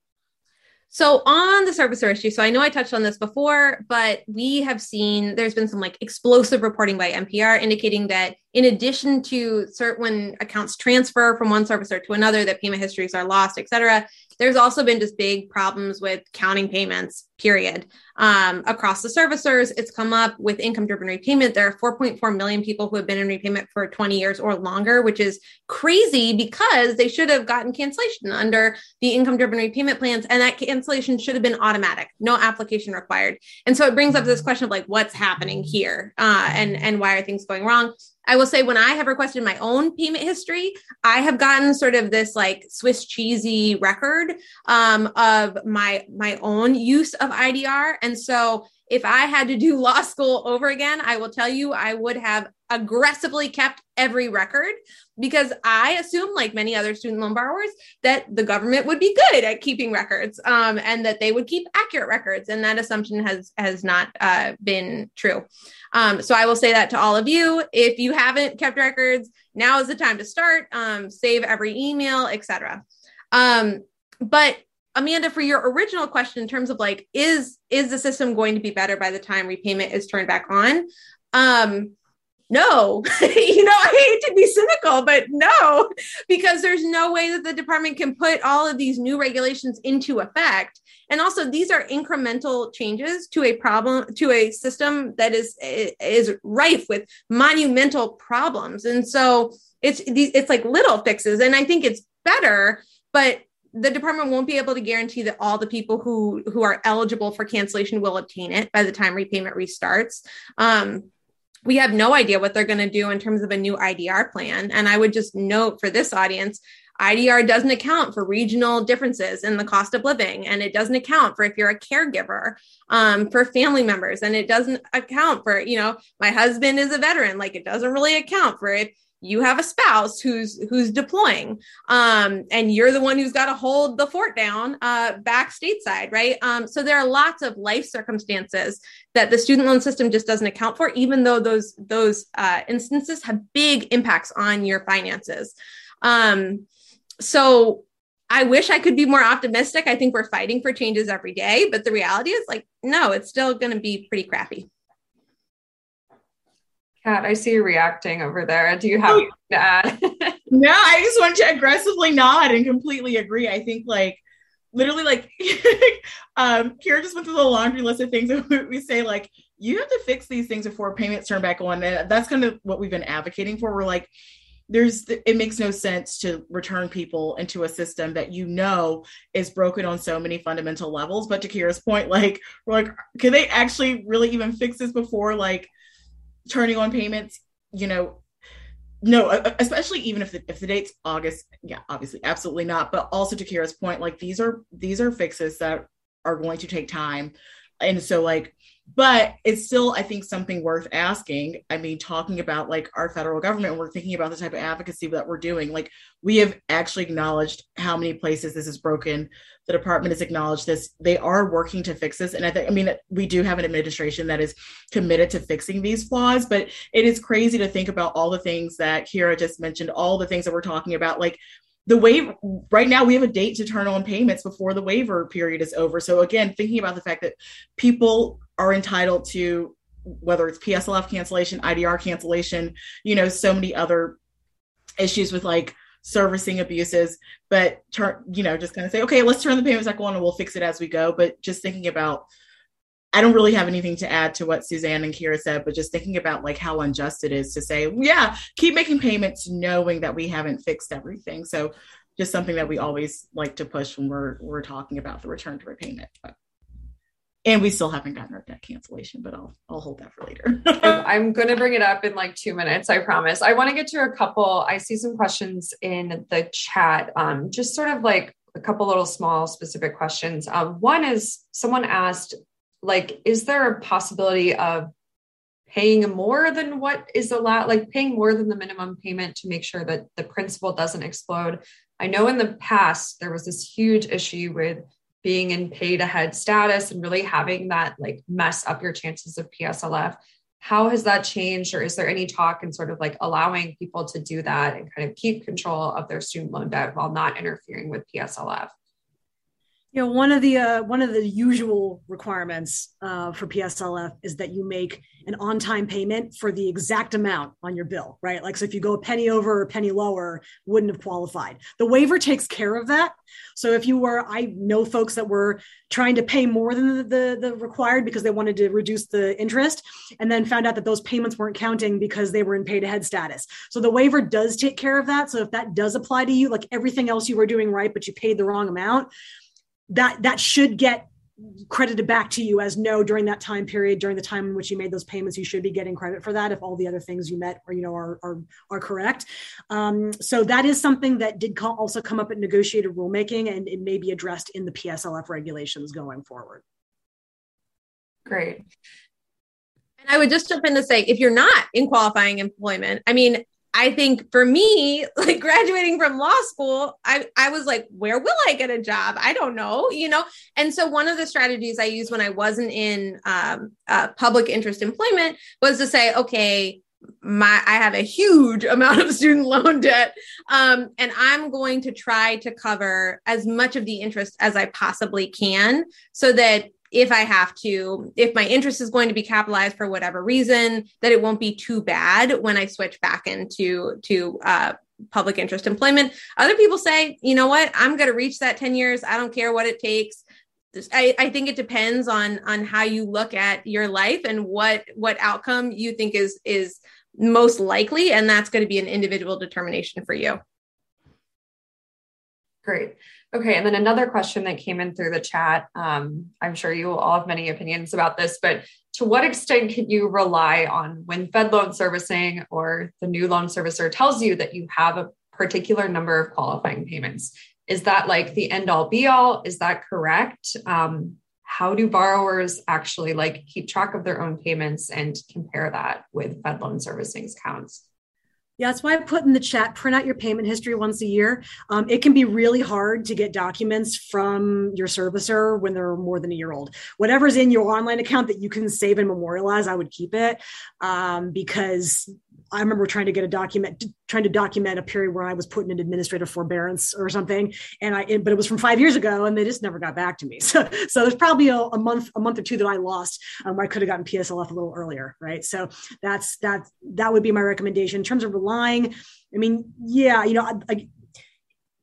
So on the servicer issue, so I know I touched on this before, but we have seen there's been some like explosive reporting by NPR indicating that in addition to certain when accounts transfer from one servicer to another, that payment histories are lost, et cetera, there's also been just big problems with counting payments, period. Um, across the servicers, it's come up with income driven repayment. There are 4.4 million people who have been in repayment for 20 years or longer, which is crazy because they should have gotten cancellation under the income driven repayment plans. And that cancellation should have been automatic, no application required. And so it brings up this question of like, what's happening here uh, and, and why are things going wrong? I will say when I have requested my own payment history, I have gotten sort of this like Swiss cheesy record um, of my my own use of IDR, and so if I had to do (laughs) law school over again, I will tell you I would have aggressively kept every record because I assume, like many other student loan borrowers, that the government would be good at keeping records um, and that they would keep accurate records, and that assumption has has not uh, been true. Um, so I will say that to all of you. If you haven't kept records, now is the time to start. Um, save every email, etc. Um, but Amanda, for your original question in terms of like, is is the system going to be better by the time repayment is turned back on? Um, no, (laughs) you know, I hate to be cynical, but no, because there's no way that the department can put all of these new regulations into effect. And also, these are incremental changes to a problem, to a system that is is rife with monumental problems. And so it's it's like little fixes, and I think it's better, but the department won't be able to guarantee that all the people who who are eligible for cancellation will obtain it by the time repayment restarts. Um, we have no idea what they're going to do in terms of a new IDR plan. And I would just note for this audience, IDR doesn't account for regional differences in the cost of living, and it doesn't account for if you're a caregiver um, for family members, and it doesn't account for, you know, my husband is a veteran. Like it doesn't really account for if you have a spouse who's who's deploying um, and you're the one who's got to hold the fort down uh, back stateside right um, so there are lots of life circumstances that the student loan system just doesn't account for even though those those uh, instances have big impacts on your finances um, so I wish I could be more optimistic. I think we're fighting for changes every day, but the reality is like, no, it's still going to be pretty crappy. Kat, I see you reacting over there. Do you have oh, to add? (laughs) no, I just want to aggressively nod and completely agree. I think like literally like (laughs) um Kyra just went through the laundry list of things that (laughs) we say like you have to fix these things before payments turn back on. And that's kind of what we've been advocating for. We're like, there's it makes no sense to return people into a system that you know is broken on so many fundamental levels. But to Kyra's point, like we're like, can they actually really even fix this before like turning on payments, you know, no, especially even if the, if the date's August, yeah, obviously, absolutely not. But also to Kyra's point, like these are these are fixes that are going to take time, and so like but it's still i think something worth asking. I mean talking about like our federal government we're thinking about the type of advocacy that we're doing. Like we have actually acknowledged how many places this is broken. The department has acknowledged this. They are working to fix this. And i think i mean we do have an administration that is committed to fixing these flaws but it is crazy to think about all the things that kyra just mentioned all the things that we're talking about. Like the waiver right now we have a date to turn on payments before the waiver period is over so again thinking about the fact that people are entitled to whether it's PSLF cancellation, IDR cancellation, you know, so many other issues with like servicing abuses, but turn, you know, just kind of say, okay, let's turn the payments back on and we'll fix it as we go. But just thinking about, I don't really have anything to add to what Suzanne and Kyra said, but just thinking about like how unjust it is to say, yeah, keep making payments knowing that we haven't fixed everything. So just something that we always like to push when we're we're talking about the return to repayment. But and we still haven't gotten our debt cancellation, but I'll I'll hold that for later. I'm to bring it up in like two minutes. I promise. I want to get to a couple. I see some questions in the chat. Um, just sort of like a couple little small specific questions. Um, one is someone asked, like, is there a possibility of paying more than what is allowed, like paying more than the minimum payment to make sure that the principal doesn't explode? I know in the past there was this huge issue with being in paid ahead status and really having that like mess up your chances of PSLF. How has that changed, or is there any talk in sort of like allowing people to do that and kind of keep control of their student loan debt while not interfering with PSLF? You know, one of the uh, one of the usual requirements uh, for PSLF is that you make an on-time payment for the exact amount on your bill, right? Like, so if you go a penny over or a penny lower, wouldn't have qualified. The waiver takes care of that. So if you were, I know folks that were trying to pay more than the, the, the required because they wanted to reduce the interest, and then found out that those payments weren't counting because they were in pay-to-head status. So the waiver does take care of that. So if that does apply to you, like everything else you were doing right, but you paid the wrong amount that that should get credited back to you as no during that time period during the time in which you made those payments you should be getting credit for that if all the other things you met or you know are are, are correct. Um, so that is something that did also come up at negotiated rulemaking and it may be addressed in the pslf regulations going forward. Great. And I would just jump in to say, if you're not in qualifying employment, I mean, I think for me, (laughs) like graduating from law school, I, I was like, where will I get a job? I don't know, you know? And so one of the strategies I used when I wasn't in um, uh, public interest employment was to say, okay, my I have a huge (laughs) amount of student loan debt, um, and I'm going to try to cover as much of the interest as I possibly can, so that if I have to, if my interest is going to be capitalized for whatever reason, that it won't be too bad when I switch back into to uh, public interest employment. Other people say, you know what, I'm going to reach that 10 years. I don't care what it takes. I, I think it depends on on how you look at your life and what what outcome you think is is most likely, and that's going to be an individual determination for you. Great. Okay, and then another question that came in through the chat. Um, I'm sure you all have many opinions about this, but to what extent can you rely on when Fed loan servicing or the new loan servicer tells you that you have a particular number of qualifying payments? Is that like the end all be all? Is that correct? Um, how do borrowers actually like keep track of their own payments and compare that with Fed loan servicing's counts? Yeah, that's why I put in the chat print out your payment history once a year. Um, it can be really hard to get documents from your servicer when they're more than a year old. Whatever's in your online account that you can save and memorialize, I would keep it um, because I remember trying to get a document, trying to document a period where I was put in administrative forbearance or something, and I, but it was from five years ago, and they just never got back to me. (laughs) So, so there's probably a, a month, a month or two that I lost. Um, where I could have gotten PSLF a little earlier, right? So that's that. That would be my recommendation in terms of relying. I mean, yeah, you know, I, I,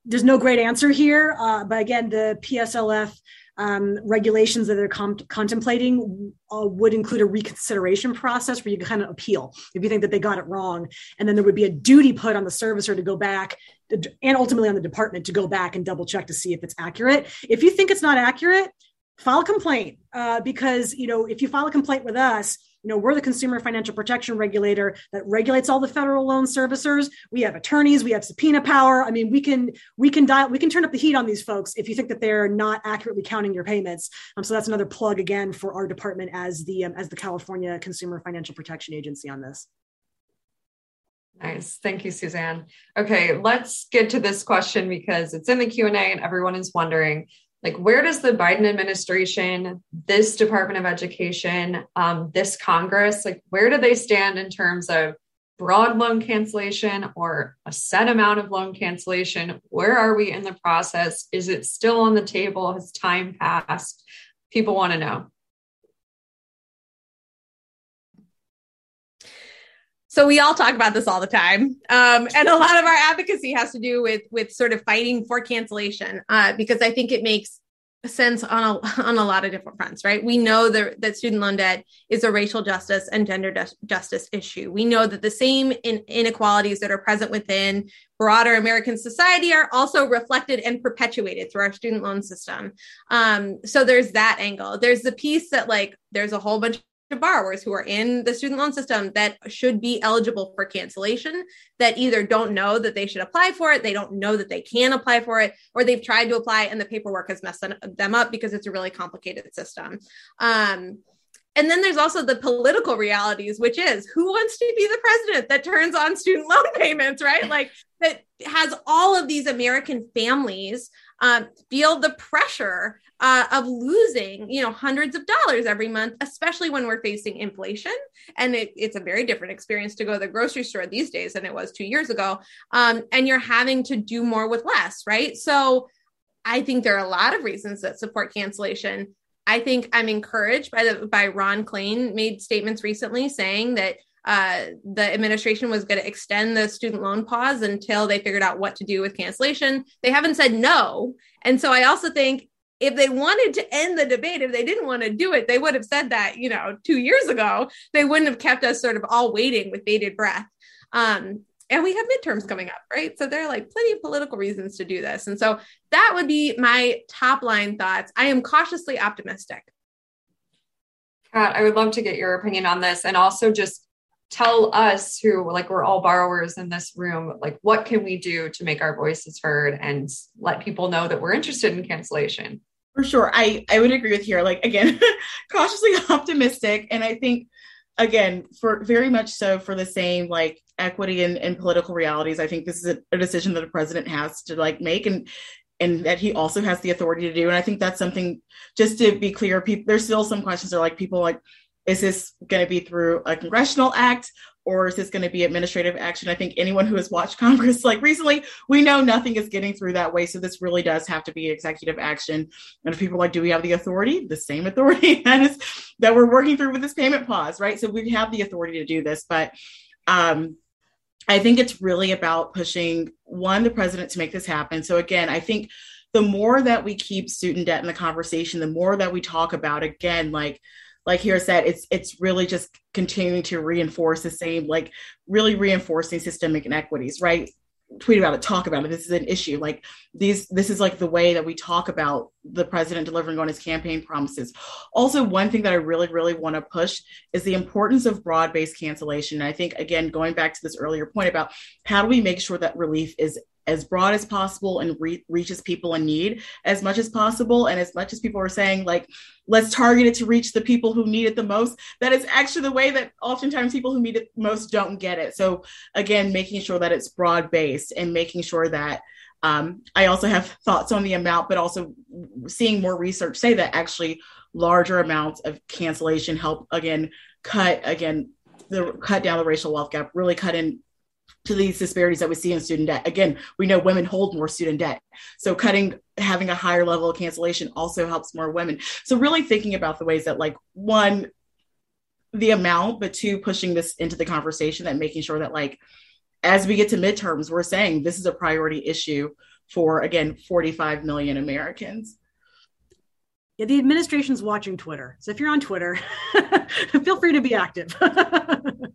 there's no great answer here, uh, but again, the PSLF um, regulations that they're com- contemplating uh, would include a reconsideration process where you kind of appeal if you think that they got it wrong. And then there would be a duty put on the servicer to go back and ultimately on the department to go back and double check to see if it's accurate. If you think it's not accurate, file a complaint uh, because you know if you file a complaint with us you know we're the consumer financial protection regulator that regulates all the federal loan servicers we have attorneys we have subpoena power i mean we can we can dial we can turn up the heat on these folks if you think that they're not accurately counting your payments um, so that's another plug again for our department as the um, as the california consumer financial protection agency on this Nice. Thank you, Suzanne. Okay, let's get to this question because it's in the Q&A and everyone is wondering like where does the biden administration this department of education um, this congress like where do they stand in terms of broad loan cancellation or a set amount of loan cancellation? Where are we in the process? Is it still on the table? Has time passed? People want to know so we all talk about this all the time. Um, and a lot of our advocacy has to do with with sort of fighting for cancellation uh, because i think it makes sense on a, (laughs) on a lot of different fronts right? We know that, that student loan debt is a racial justice and gender de- justice issue. We know that the same in- inequalities that are present within broader american society are also reflected and perpetuated through our student loan system. Um, so there's that angle. There's the piece that like there's a whole bunch borrowers who are in the student loan system that should be eligible for cancellation that either don't know that they should apply for it, they don't know that they can apply for it, or they've tried to apply and the paperwork has messed them up because it's a really complicated system. Um, and then there's also the political realities, which is who wants to be the president that turns on student loan payments, right? Like that has all of these American families um, feel the pressure uh, of losing, you know, hundreds of dollars every month, especially when we're facing inflation. And it, it's a very different experience to go to the grocery store these days than it was two years ago. Um, and you're having to do more with less, right? So I think there are a lot of reasons that support cancellation. I think I'm encouraged by the by Ron Klain made statements recently saying that uh, the administration was going to extend the student loan pause until they figured out what to do with cancellation. They haven't said no, and so I also think if they wanted to end the debate, if they didn't want to do it, they would have said that, you know, two years ago. They wouldn't have kept us sort of all waiting with bated breath. Um, and we have midterms coming up, right? So there are like plenty of political reasons to do this. And so that would be my top line thoughts. I am cautiously optimistic. Kat, I would love to get your opinion on this and also just tell us who like we're all borrowers in this room like what can we do to make our voices heard and let people know that we're interested in cancellation? For sure. I i would agree with Kyra like again (laughs) cautiously optimistic. And i think again for very much so for the same like equity and, and political realities i think this is a, a decision that a president has to like make and and that he also has the authority to do. And i think that's something just to be clear people there's still some questions are like people like is this going to be through a congressional act or is this going to be administrative action? I think anyone who has watched (laughs) Congress like recently, we know nothing is getting through that way. So this really does have to be executive action. And if people like, do we have the authority? The same authority (laughs) that is that we're working through with this payment pause, right? So we have the authority to do this, but um, I think it's really about pushing one the president to make this happen. So again, I think the more that we keep student debt in the conversation, the more that we talk about again, like like Kyra said, it's it's really just continuing to reinforce the same, like really reinforcing systemic inequities, right? Tweet about it, talk about it. This is an issue. Like these, this is like the way that we talk about the president delivering on his campaign promises. Also, one thing that I really, really want to push is the importance of broad-based cancellation. And I think again, going back to this earlier point about how do we make sure that relief is as broad as possible and re- reaches people in need as much as possible. And as much as people are saying, like, let's target it to reach the people who need it the most, that is actually the way that oftentimes people who need it most don't get it. So, again, making sure that it's broad based and making sure that. Um, I also have thoughts on the amount, but also seeing more research say that actually larger amounts of cancellation help again cut again the cut down the racial wealth gap, really cut in to these disparities that we see in student debt. Again, we know women hold more student debt. So cutting having a higher level of cancellation also helps more women. So really thinking about the ways that like one the amount, but two pushing this into the conversation and making sure that like as we get to midterms, we're saying this is a priority issue for again 45 million Americans. Yeah, the administration's watching Twitter. So if you're on Twitter, (laughs) feel free to be active. (laughs)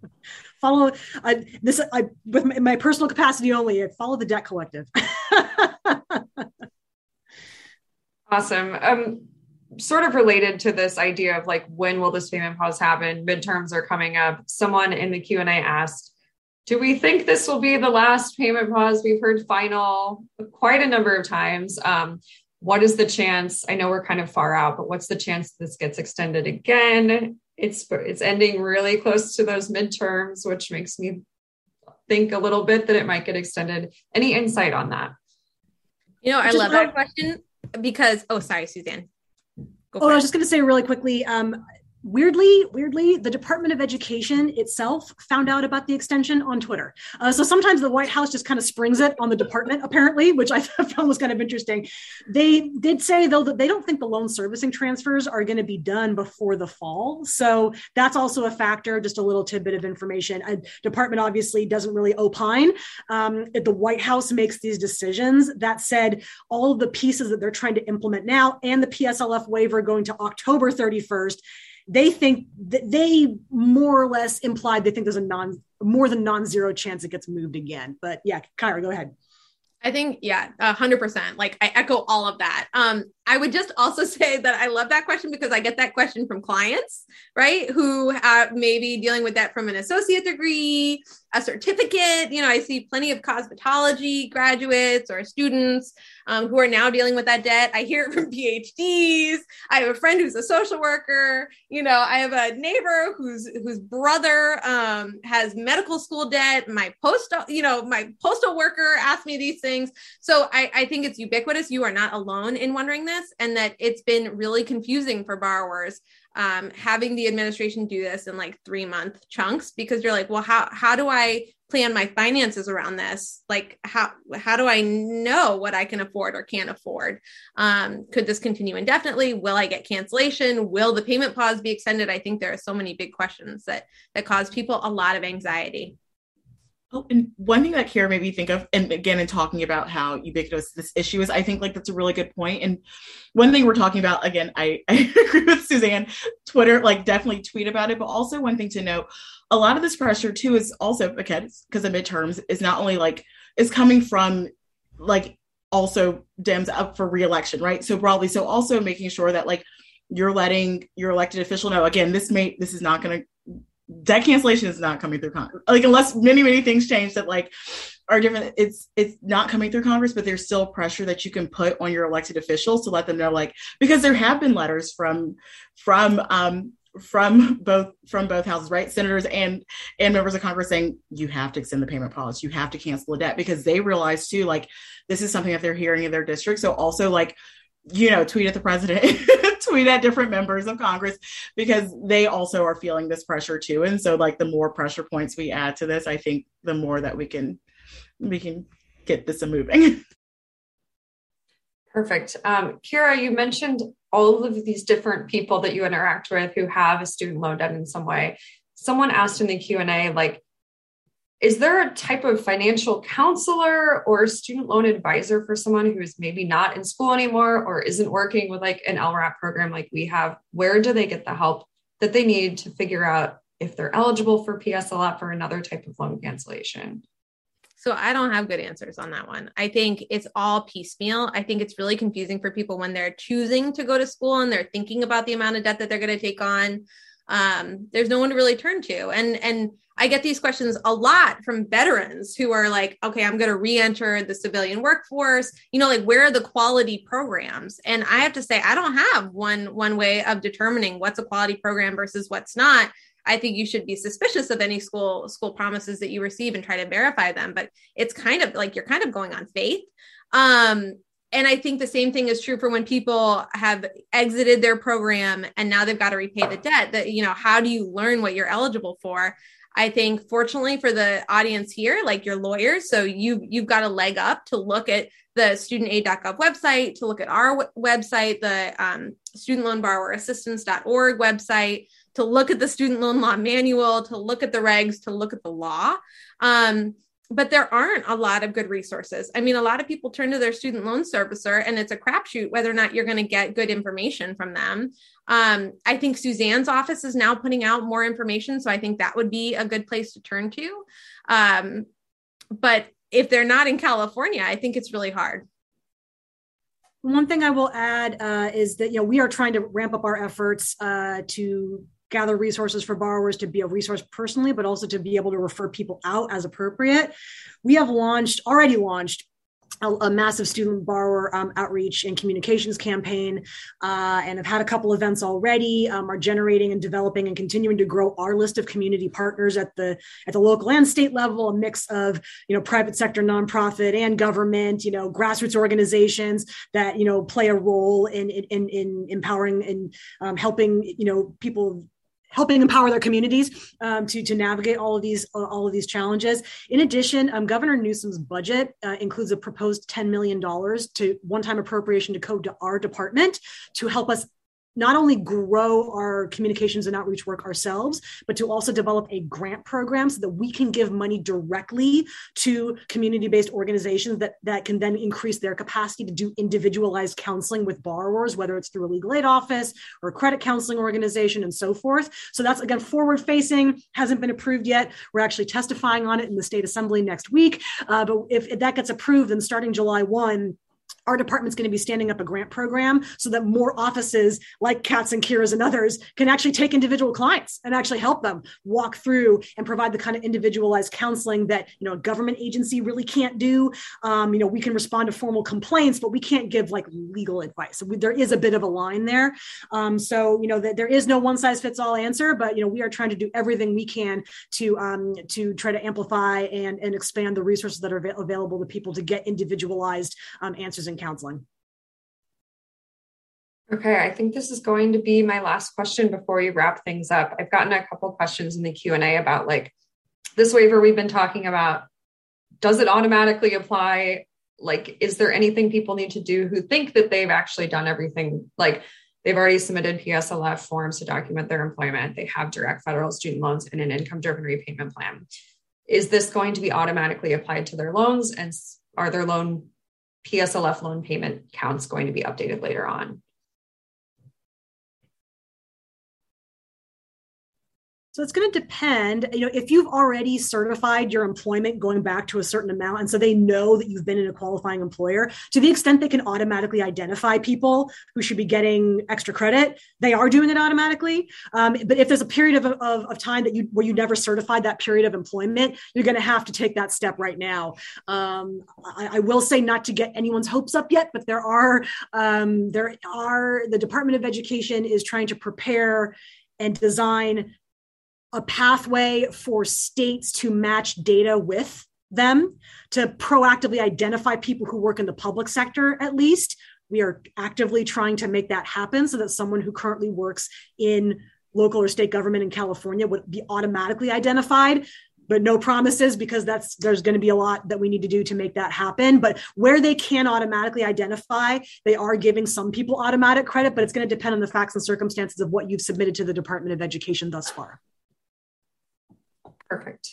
follow I, this I, with my, my personal capacity only. I Follow the Debt Collective. (laughs) awesome. Um, sort of related to this idea of like when will this payment pause happen? Midterms are coming up. Someone in the Q and A asked, "Do we think this will be the last payment pause?" We've heard final quite a number of times. Um, what is the chance? I know we're kind of far out, but what's the chance this gets extended again? It's it's ending really close to those midterms, which makes me think a little bit that it might get extended. Any insight on that? You know, I love that question because oh, sorry, Suzanne. oh, I was just going to say really quickly. Um, weirdly weirdly the department of education itself found out about the extension on twitter. Uh, so sometimes the white house just kind of springs it on the department apparently which i (laughs) found was kind of interesting. They did say though that they don't think the loan servicing transfers are going to be done before the fall. So that's also a factor just a little tidbit of information. A department obviously doesn't really opine. Um, the white house makes these decisions that said all of the pieces that they're trying to implement now and the pslf waiver going to october 31st they think that they more or less implied they think there's a non more than non-zero chance it gets moved again. But yeah, Kyra, go ahead. I think, yeah, hundred percent. Like I echo all of that. Um, I would just also (laughs) say that I love that question because I get that question from clients, right? Who are maybe dealing with that from an associate degree, a certificate. You know, I see plenty of cosmetology graduates or students um, who are now dealing with that debt. I hear it from (laughs) PhDs. I have a friend who's a social worker. You know, I have a neighbor whose whose brother um, has medical school debt. My postal, you know, my postal worker asked me these things. So I, I think it's ubiquitous. You are not alone in wondering this, and that it's been really confusing for borrowers um, having the administration do this in like three month chunks because you're like, well, how how do I plan my finances around this? Like how how do i know what i can afford or can't afford? Um, could this continue indefinitely? Will i get cancellation? Will the payment pause be extended? I think there are so many big questions that that cause people a lot of anxiety Oh, and one thing that Kyra made me think of, and again, in talking about how ubiquitous this issue is, I think like that's a really good point. And one thing we're talking about, again, I, (laughs) I agree with Suzanne. Twitter, like definitely tweet about it, but also one thing to note, a lot of this pressure too is also because of midterms is not only like is coming from like also Dems up for reelection, right? So broadly, so also making sure that like you're letting your elected official know again, this may this is not going to debt cancellation is not coming through Congress. Like unless many many things change that like are different. It's it's not coming through Congress, but there's still pressure that you can put on your elected officials to let them know like because there have been letters from from um from both from both houses right senators and and members of congress saying you have to extend the payment pause you have to cancel the debt because they realize too like this is something that they're hearing in their district so also like you know tweet at the president (laughs) tweet at different members of Congress because they also are feeling this pressure too. And so like the more pressure points we add to this, I think the more that we can we can get this moving. (laughs) Perfect. Um, Kyra, you mentioned all of these different people that you interact with who have a student loan debt in some way. Someone asked in the Q and A, like, is there a type of financial counselor or student loan advisor for someone who is maybe not in school anymore or isn't working with like an LRAP program like we have? Where do they get the help that they need to figure out if they're eligible for PSLF or another type of loan cancellation? So I don't have good answers on that one. I think it's all piecemeal. I think it's really confusing for people when they're choosing to go to school and they're thinking about the amount of debt that they're going to take on. Um, there's no one to really turn to. And and I get these questions a lot from veterans who are like, okay, I'm going to re-enter the civilian workforce. You know, like where are the quality programs? And I have to say, I don't have one one way of determining what's a quality program versus what's not. I think you should be suspicious of any school school promises that you receive and try to verify them. But it's kind of like you're kind of going on faith. Um, and I think the same thing is true for when people have exited their program and now they've got to repay the debt. That you know, how do you learn what you're eligible for? I think fortunately for the audience here, like your lawyers, so you you've got a leg up to look at the studentaid.gov website, to look at our w- website, the um, student loan borrower assistance.org website, to look at the student loan law manual, to look at the regs, to look at the law. Um, but there aren't a lot of good resources. I mean, a lot of people turn to their student loan servicer and it's a crapshoot whether or not you're going to get good information from them. Um, I think Suzanne's office is now putting out more information. So I think that would be a good place to turn to. Um, but if they're not in California, I think it's really hard. One thing I will add uh, is that you know we are trying to ramp up our efforts uh, to gather resources for borrowers to be a resource personally, but also to be able to refer people out as appropriate. We have launched, already launched a, a, massive student borrower um, outreach and communications campaign uh, and have had a couple events already um, are generating and developing and continuing to grow our list of community partners at the at the local and state level a mix of you know private sector nonprofit and government you know grassroots organizations that you know play a role in in, in empowering and um, helping you know people helping empower their communities um, to, to navigate all of these uh, all of these challenges. In addition, um, Governor Newsom's budget uh, includes a proposed $10 million to one-time appropriation to code to our department to help us not only grow our communications and outreach work ourselves, but to also develop a grant program so that we can give money directly to community-based organizations that, that can then increase their capacity to do individualized counseling with borrowers, whether it's through a legal aid office or a credit counseling organization and so forth. So that's again forward facing, hasn't been approved yet. We're actually testifying on it in the state assembly next week. Uh, but if, if that gets approved, then starting July 1, our department's going to be standing up a grant program so that more offices like Kat's and Kyra's and others can actually take individual clients and actually help them walk through and provide the kind of individualized counseling that you know a government agency really can't do. Um, you know, we can respond to formal complaints, but we can't give like legal advice. We, there is a bit of a line there. Um, so you know that there is no one size fits all answer, but you know we are trying to do everything we can to um, to try to amplify and and expand the resources that are av- available to people to get individualized um, answers and counseling. Okay, I think this is going to be my last question before we wrap things up. I've gotten a couple questions in the Q&A about like this waiver we've been talking about, does it automatically apply? Like, is there anything people need to do who think that they've actually done everything? Like, they've already submitted PSLF forms to document their employment, they have direct federal student loans and an income driven repayment plan. Is this going to be automatically applied to their loans? And are their loan PSLF loan payment counts going to be updated later on? So it's going to depend, you know, if you've already certified your employment going back to a certain amount, and so they know that you've been in a qualifying employer, to the extent they can automatically identify people who should be getting extra credit, they are doing it automatically. Um, but if there's a period of, of, of, time that you where you never certified that period of employment, you're going to have to take that step right now. Um, I, I, will say not to get anyone's hopes up yet, but there are um, there are the Department of Education is trying to prepare and design a pathway for states to match data with them to proactively identify people who work in the public sector at least. We are actively trying to make that happen so that someone who currently works in local or state government in california would be automatically identified. But no promises because that's there's going to be a lot that we need to do to make that happen. But where they can automatically identify they are giving some people automatic credit but it's going to depend on the facts and circumstances of what you've submitted to the department of education thus far Perfect.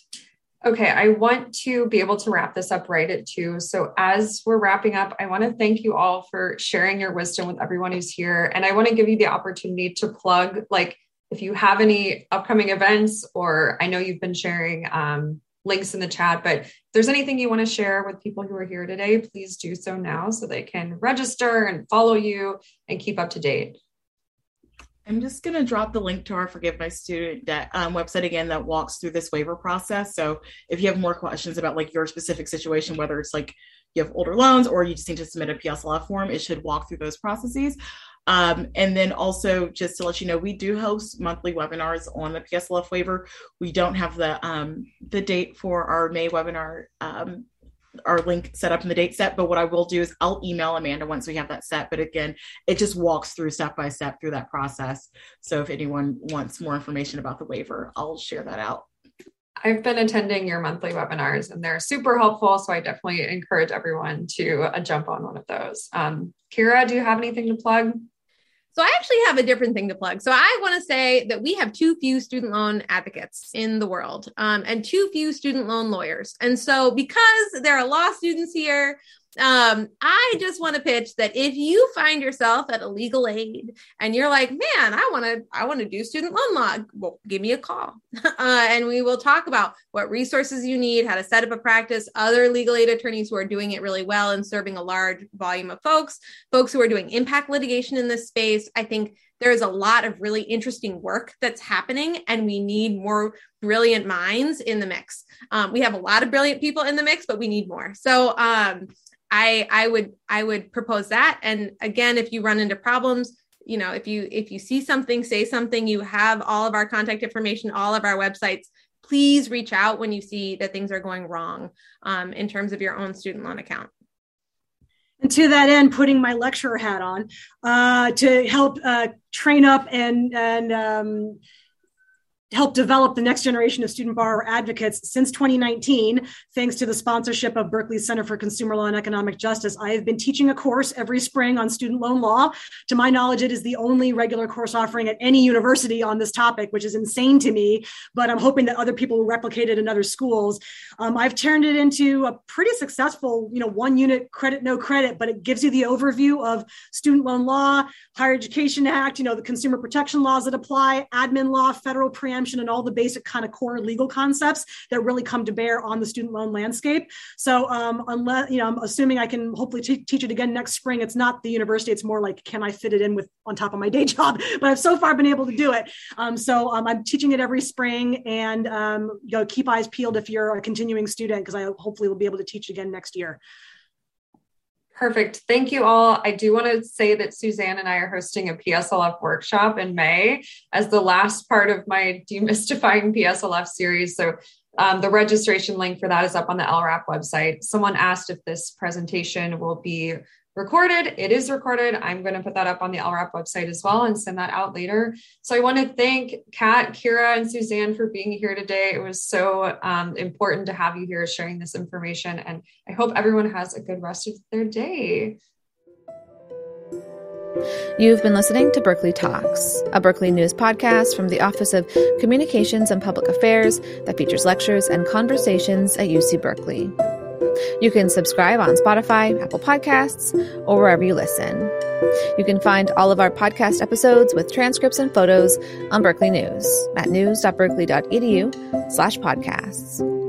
Okay, I want to be able to wrap this up right at two. So, as we're wrapping up, I want to thank you all for sharing your wisdom with everyone who's here. And I want to give you the opportunity to plug, like, if you have any upcoming events, or I know you've been sharing um, links in the chat, but if there's anything you want to share with people who are here today, please do so now so they can register and follow you and keep up to date. I'm just going to drop the link to our Forgive My Student Debt um, website again that walks through this waiver process. So if you have more questions about like your specific situation, whether it's like you have older loans or you just need to submit a PSLF form, it should walk through those processes. Um, and then also just to let you know, we do host monthly webinars on the PSLF waiver. We don't have the um, the date for our May webinar um, our link set up in the date set. But what I will do is I'll email Amanda once we have that set. But again, it just walks through step by step through that process. So if anyone wants more information about the waiver, I'll share that out. I've been attending your monthly webinars and they're super helpful. So I definitely encourage everyone to uh, jump on one of those. Um, Kyra, do you have anything to plug? So I actually have a different thing to plug. So I want to say that we have too few student loan advocates in the world um, and too few student loan lawyers. And so because there are law students here, um, I just want to pitch that if you find yourself at a legal aid and you're like, man, I want to, I want to do student loan law, well, give me a call, (laughs) uh, and we will talk about what resources you need, how to set up a practice, other legal aid attorneys who are doing it really well and serving a large volume of folks, folks who are doing impact litigation in this space. I think there's a lot of really interesting work that's happening, and we need more brilliant minds in the mix. Um, we have a lot of brilliant people in the mix, but we need more. So, um, I I would I would propose that. And again, if you run into problems, you know, if you if you see something, say something, you have all of our contact information, all of our websites. Please reach out when you see that things are going wrong um, in terms of your own student loan account. And to that end, putting my lecturer hat on uh, to help uh, train up and and um, help develop the next generation of student borrower advocates since 2019 thanks to the sponsorship of berkeley's center for consumer law and economic justice. I have been teaching a course every spring on student loan law. To my knowledge it is the only regular course offering at any university on this topic which is insane to me but i'm hoping that other people will replicate it in other schools. Um, i've turned it into a pretty successful you know one unit credit no credit but it gives you the overview of student loan law higher education act you know the consumer protection laws that apply admin law federal preemption preemption and all the basic kind of core legal concepts that really come to bear on the student loan landscape. So um, unless, you know, I'm assuming I can hopefully t- teach it again next spring. It's not the university. It's more like, can I fit it in with on top of my day (laughs) job? But I've so far been able to do it. Um, so um, I'm teaching it every spring and um, you know, keep eyes peeled if you're a continuing student, because I hopefully will be able to teach again next year. Perfect. Thank you all. I do want to say that Suzanne and I are hosting a PSLF workshop in May as the last part of my demystifying PSLF series. So um, the registration link for that is up on the LRAP website. Someone asked if this presentation will be recorded. It is recorded. I'm going to put that up on the LRAP website as well and send that out later. So I want to thank Kat, Kyra, and Suzanne for being here today. It was so um, important to have you here sharing this information. And I hope everyone has a good rest of their day. You've been listening to Berkeley Talks, a Berkeley News podcast from the Office of Communications and Public Affairs that features lectures and conversations at UC Berkeley. You can subscribe on Spotify, Apple Podcasts, or wherever you listen. You can find all of our podcast episodes with transcripts and photos on Berkeley News at news.berkeley.edu slash podcasts.